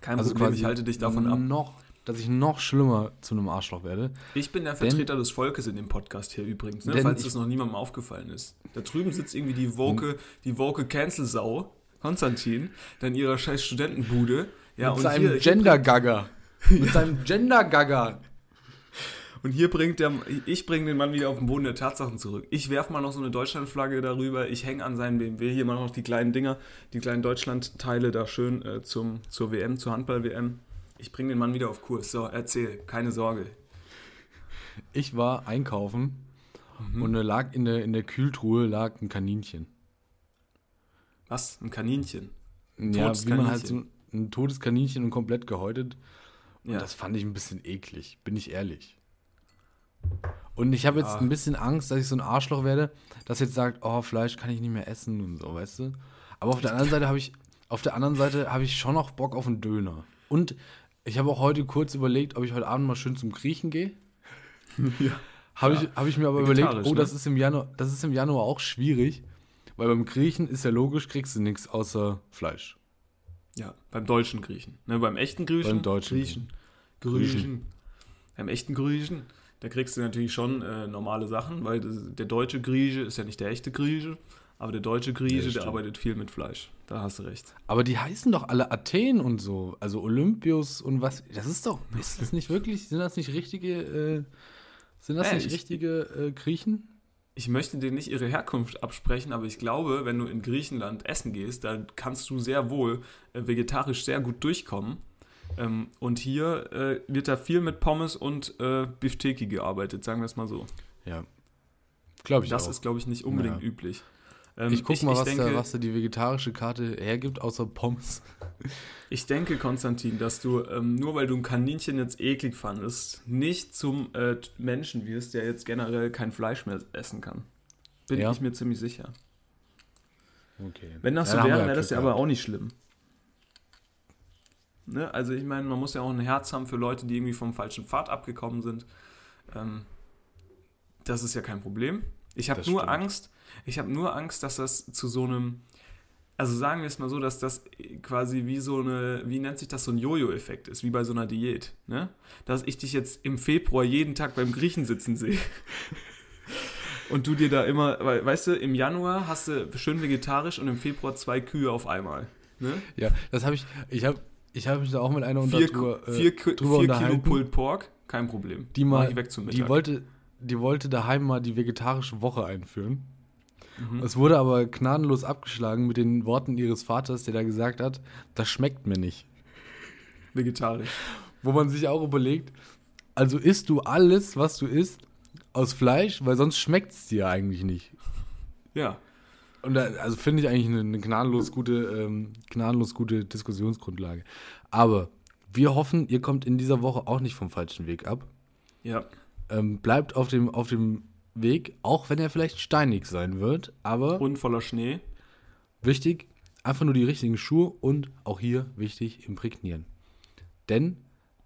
kein Also Problem, quasi ich halte dich davon ab. Noch, dass ich noch schlimmer zu einem Arschloch werde. Ich bin der Denn- Vertreter des Volkes in dem Podcast hier übrigens, ne? Denn falls das noch niemandem aufgefallen ist. Da drüben sitzt irgendwie die woke, die woke Cancel-Sau, Konstantin, in ihrer scheiß Studentenbude. Ja, mit und seinem Gender-Gagger. Mit seinem Gender-Gagger. Und hier bringt der, ich bringe den Mann wieder auf den Boden der Tatsachen zurück. Ich werfe mal noch so eine Deutschlandflagge darüber. Ich hänge an seinen BMW hier mal noch die kleinen Dinger, die kleinen Deutschlandteile da schön äh, zum, zur WM, zur Handball-WM. Ich bringe den Mann wieder auf Kurs. So, erzähl, keine Sorge. Ich war einkaufen Mhm. und da lag in der, in der Kühltruhe lag ein Kaninchen. Was? Ein Kaninchen? Ja, Totes wie man halt so Kaninchen. ein totes Kaninchen und komplett gehäutet. Und Ja. das fand ich ein bisschen eklig, bin ich ehrlich. Und ich habe jetzt Ja. ein bisschen Angst, dass ich so ein Arschloch werde, das jetzt sagt, oh, Fleisch kann ich nicht mehr essen und so, weißt du? Aber auf der anderen Seite habe ich, auf der anderen Seite habe ich schon noch Bock auf einen Döner. Und ich habe auch heute kurz überlegt, ob ich heute Abend mal schön zum Griechen gehe. Habe ich, hab ich mir aber überlegt, oh, ne? das ist im Januar, das ist im Januar auch schwierig, weil beim Griechen ist ja logisch, kriegst du nichts außer Fleisch. Ja, beim deutschen Griechen. Ne, beim echten Griechen. Beim deutschen Griechen. Griechen. Beim echten Griechen, da kriegst du natürlich schon äh, normale Sachen, weil das, der deutsche Grieche ist ja nicht der echte Grieche, aber der deutsche Grieche, Ja, der arbeitet viel mit Fleisch. Da hast du recht. Aber die heißen doch alle Athen und so, also Olympius und was. Das ist doch, ist das nicht wirklich, sind das nicht richtige, äh, sind das Äh, nicht ich- richtige äh, Griechen? Ich möchte denen nicht ihre Herkunft absprechen, aber ich glaube, wenn du in Griechenland essen gehst, dann kannst du sehr wohl äh, vegetarisch sehr gut durchkommen. Ähm, und hier äh, wird da viel mit Pommes und äh, Bifteki gearbeitet, sagen wir es mal so. Ja. Glaube ich das auch. ist, glaube ich, nicht unbedingt Naja. üblich. Ähm, ich guck mal, was, denke, da, was da die vegetarische Karte hergibt, außer Pommes. Ich denke, Konstantin, dass du, ähm, nur weil du ein Kaninchen jetzt eklig fandest, nicht zum äh, Menschen wirst, der jetzt generell kein Fleisch mehr essen kann. Bin Ja. ich mir ziemlich sicher. Okay. Wenn das Ja, so wäre, ja wäre das ja aber auch nicht schlimm. Ne? Also ich meine, man muss ja auch ein Herz haben für Leute, die irgendwie vom falschen Pfad abgekommen sind. Ähm, Das ist ja kein Problem. Ich habe nur stimmt. Angst, ich habe nur Angst, dass das zu so einem, also sagen wir es mal so, dass das quasi wie so eine, wie nennt sich das, so ein Jojo-Effekt ist, wie bei so einer Diät, ne? Dass ich dich jetzt im Februar jeden Tag beim Griechen sitzen sehe. Und du dir da immer, weil, weißt du, im Januar hast du schön vegetarisch und im Februar zwei Kühe auf einmal. Ne? Ja, das habe ich, ich habe ich hab mich da auch mit einer unter Vier, drüber, äh, vier, drüber vier Kilo. Pulled Pork, kein Problem. die mal, die wollte, die wollte daheim mal die vegetarische Woche einführen. Mhm. Es wurde aber gnadenlos abgeschlagen mit den Worten ihres Vaters, der da gesagt hat, das schmeckt mir nicht. Vegetarisch. Wo man sich auch überlegt, also isst du alles, was du isst, aus Fleisch, weil sonst schmeckt es dir eigentlich nicht. Ja. Und da, also finde ich eigentlich eine, eine gnadenlos gute, ähm, gnadenlos gute Diskussionsgrundlage. Aber wir hoffen, ihr kommt in dieser Woche auch nicht vom falschen Weg ab. Ja. Ähm, bleibt auf dem, auf dem Weg, auch wenn er vielleicht steinig sein wird. Aber Und voller Schnee. wichtig, einfach nur die richtigen Schuhe und auch hier wichtig, imprägnieren. Denn,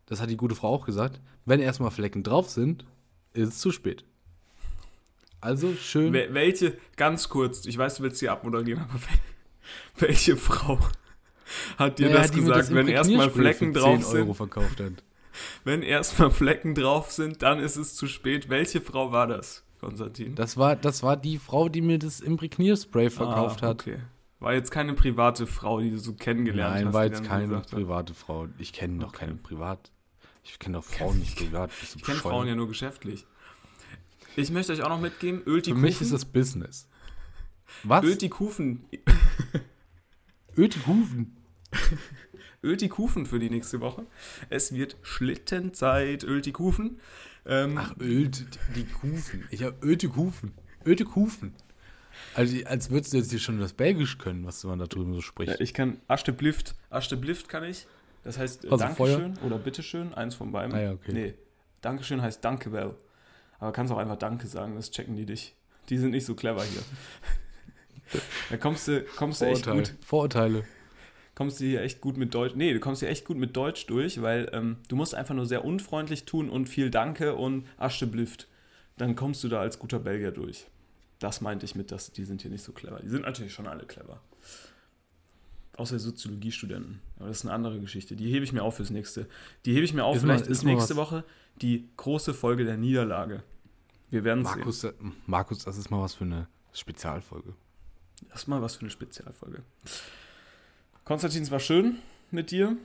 das hat die gute Frau auch gesagt, wenn erstmal Flecken drauf sind, ist es zu spät. Also schön. Wel- Welche, ganz kurz, ich weiß, du willst sie abmoderieren, aber wel- welche Frau hat dir Naja, das gesagt? wenn erstmal Flecken drauf 10 Euro sind, verkauft hat. Wenn erstmal Flecken drauf sind, dann ist es zu spät. Welche Frau war das, Konstantin? Das war, das war die Frau, die mir das Imprägnierspray verkauft ah, hat. Okay. War jetzt keine private Frau, die du so kennengelernt hast. Nein, war jetzt keine gesagt hat. private Frau. Ich kenne doch Okay. keine privat. Ich kenne doch Frauen nicht privat. Ich kenne? Frauen ja nur geschäftlich. Ich möchte euch auch noch mitgeben, ölt die Für Kufen. mich ist das Business. Was? ölt die Kufen. Ölt die Kufen für die nächste Woche. Es wird Schlittenzeit, ölt die Kufen. Ähm, Ach, ölt die Kufen. Ich habe Ötikufen. Ötikufen. Also, als würdest du jetzt hier schon das Belgisch können, was man da drüben so spricht. Ja, ich kann Aschteblift. Aschteblift kann ich. Das heißt äh, Also Dankeschön oder Bitteschön, eins von beiden. Ah ja, okay. Nee, Dankeschön heißt Dankewell. Aber kannst auch einfach Danke sagen, das checken die dich. Die sind nicht so clever hier. da kommst du, kommst du echt Vorurteile. gut, Vorurteile. Kommst du hier echt gut mit Deutsch. Nee, du kommst hier echt gut mit Deutsch durch, weil ähm, du musst einfach nur sehr unfreundlich tun und viel Danke und Aschteblift. Dann kommst du da als guter Belgier durch. Das meinte ich mit, dass die sind hier nicht so clever. Die sind natürlich schon alle clever. Außer Soziologiestudenten. Aber das ist eine andere Geschichte. Die hebe ich mir auf fürs nächste. Die hebe ich mir auf. Ist mal- Vielleicht ist ist mal nächste Woche die große Folge der Niederlage. Wir werden sehen. Markus, äh, Markus, das ist mal was für eine Spezialfolge. Das ist mal was für eine Spezialfolge. Konstantin, es war schön mit dir.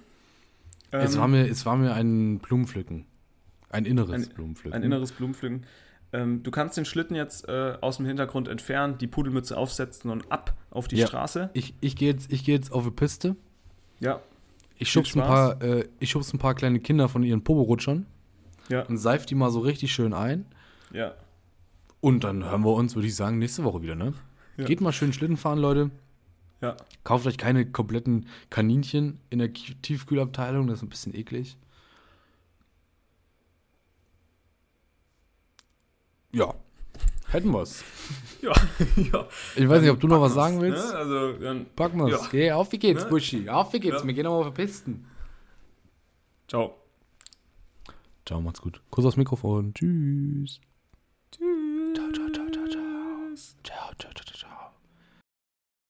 es, Ähm, war mir, es war mir ein Blumenpflücken. Ein inneres Ein- Blumenpflücken. Ein inneres Blumenpflücken. Ähm, du kannst den Schlitten jetzt äh, aus dem Hintergrund entfernen, die Pudelmütze aufsetzen und ab auf die Ja. Straße. Ich, ich gehe jetzt, ich geh jetzt auf die Piste. Ja. Ich schub's, ein paar, äh, ich schub's ein paar kleine Kinder von ihren Poborutschern Ja. und seif die mal so richtig schön ein. Ja. Und dann hören wir uns, würde ich sagen, nächste Woche wieder, ne? Ja. Geht mal schön Schlitten fahren, Leute. Ja. Kauft euch keine kompletten Kaninchen in der Tiefkühlabteilung, das ist ein bisschen eklig. Ja, hätten wir's. Ja. ja. Ich weiß nicht, ob du noch was sagen wir's, willst. Ne? Also, dann, Packen wir's. Ja. Geh, auf wie geht's, Ne? Buschi. Auf wie geht's. Ja. Wir gehen nochmal auf die Pisten. ciao. Ciao, macht's gut. Kuss aufs Mikrofon. Tschüss.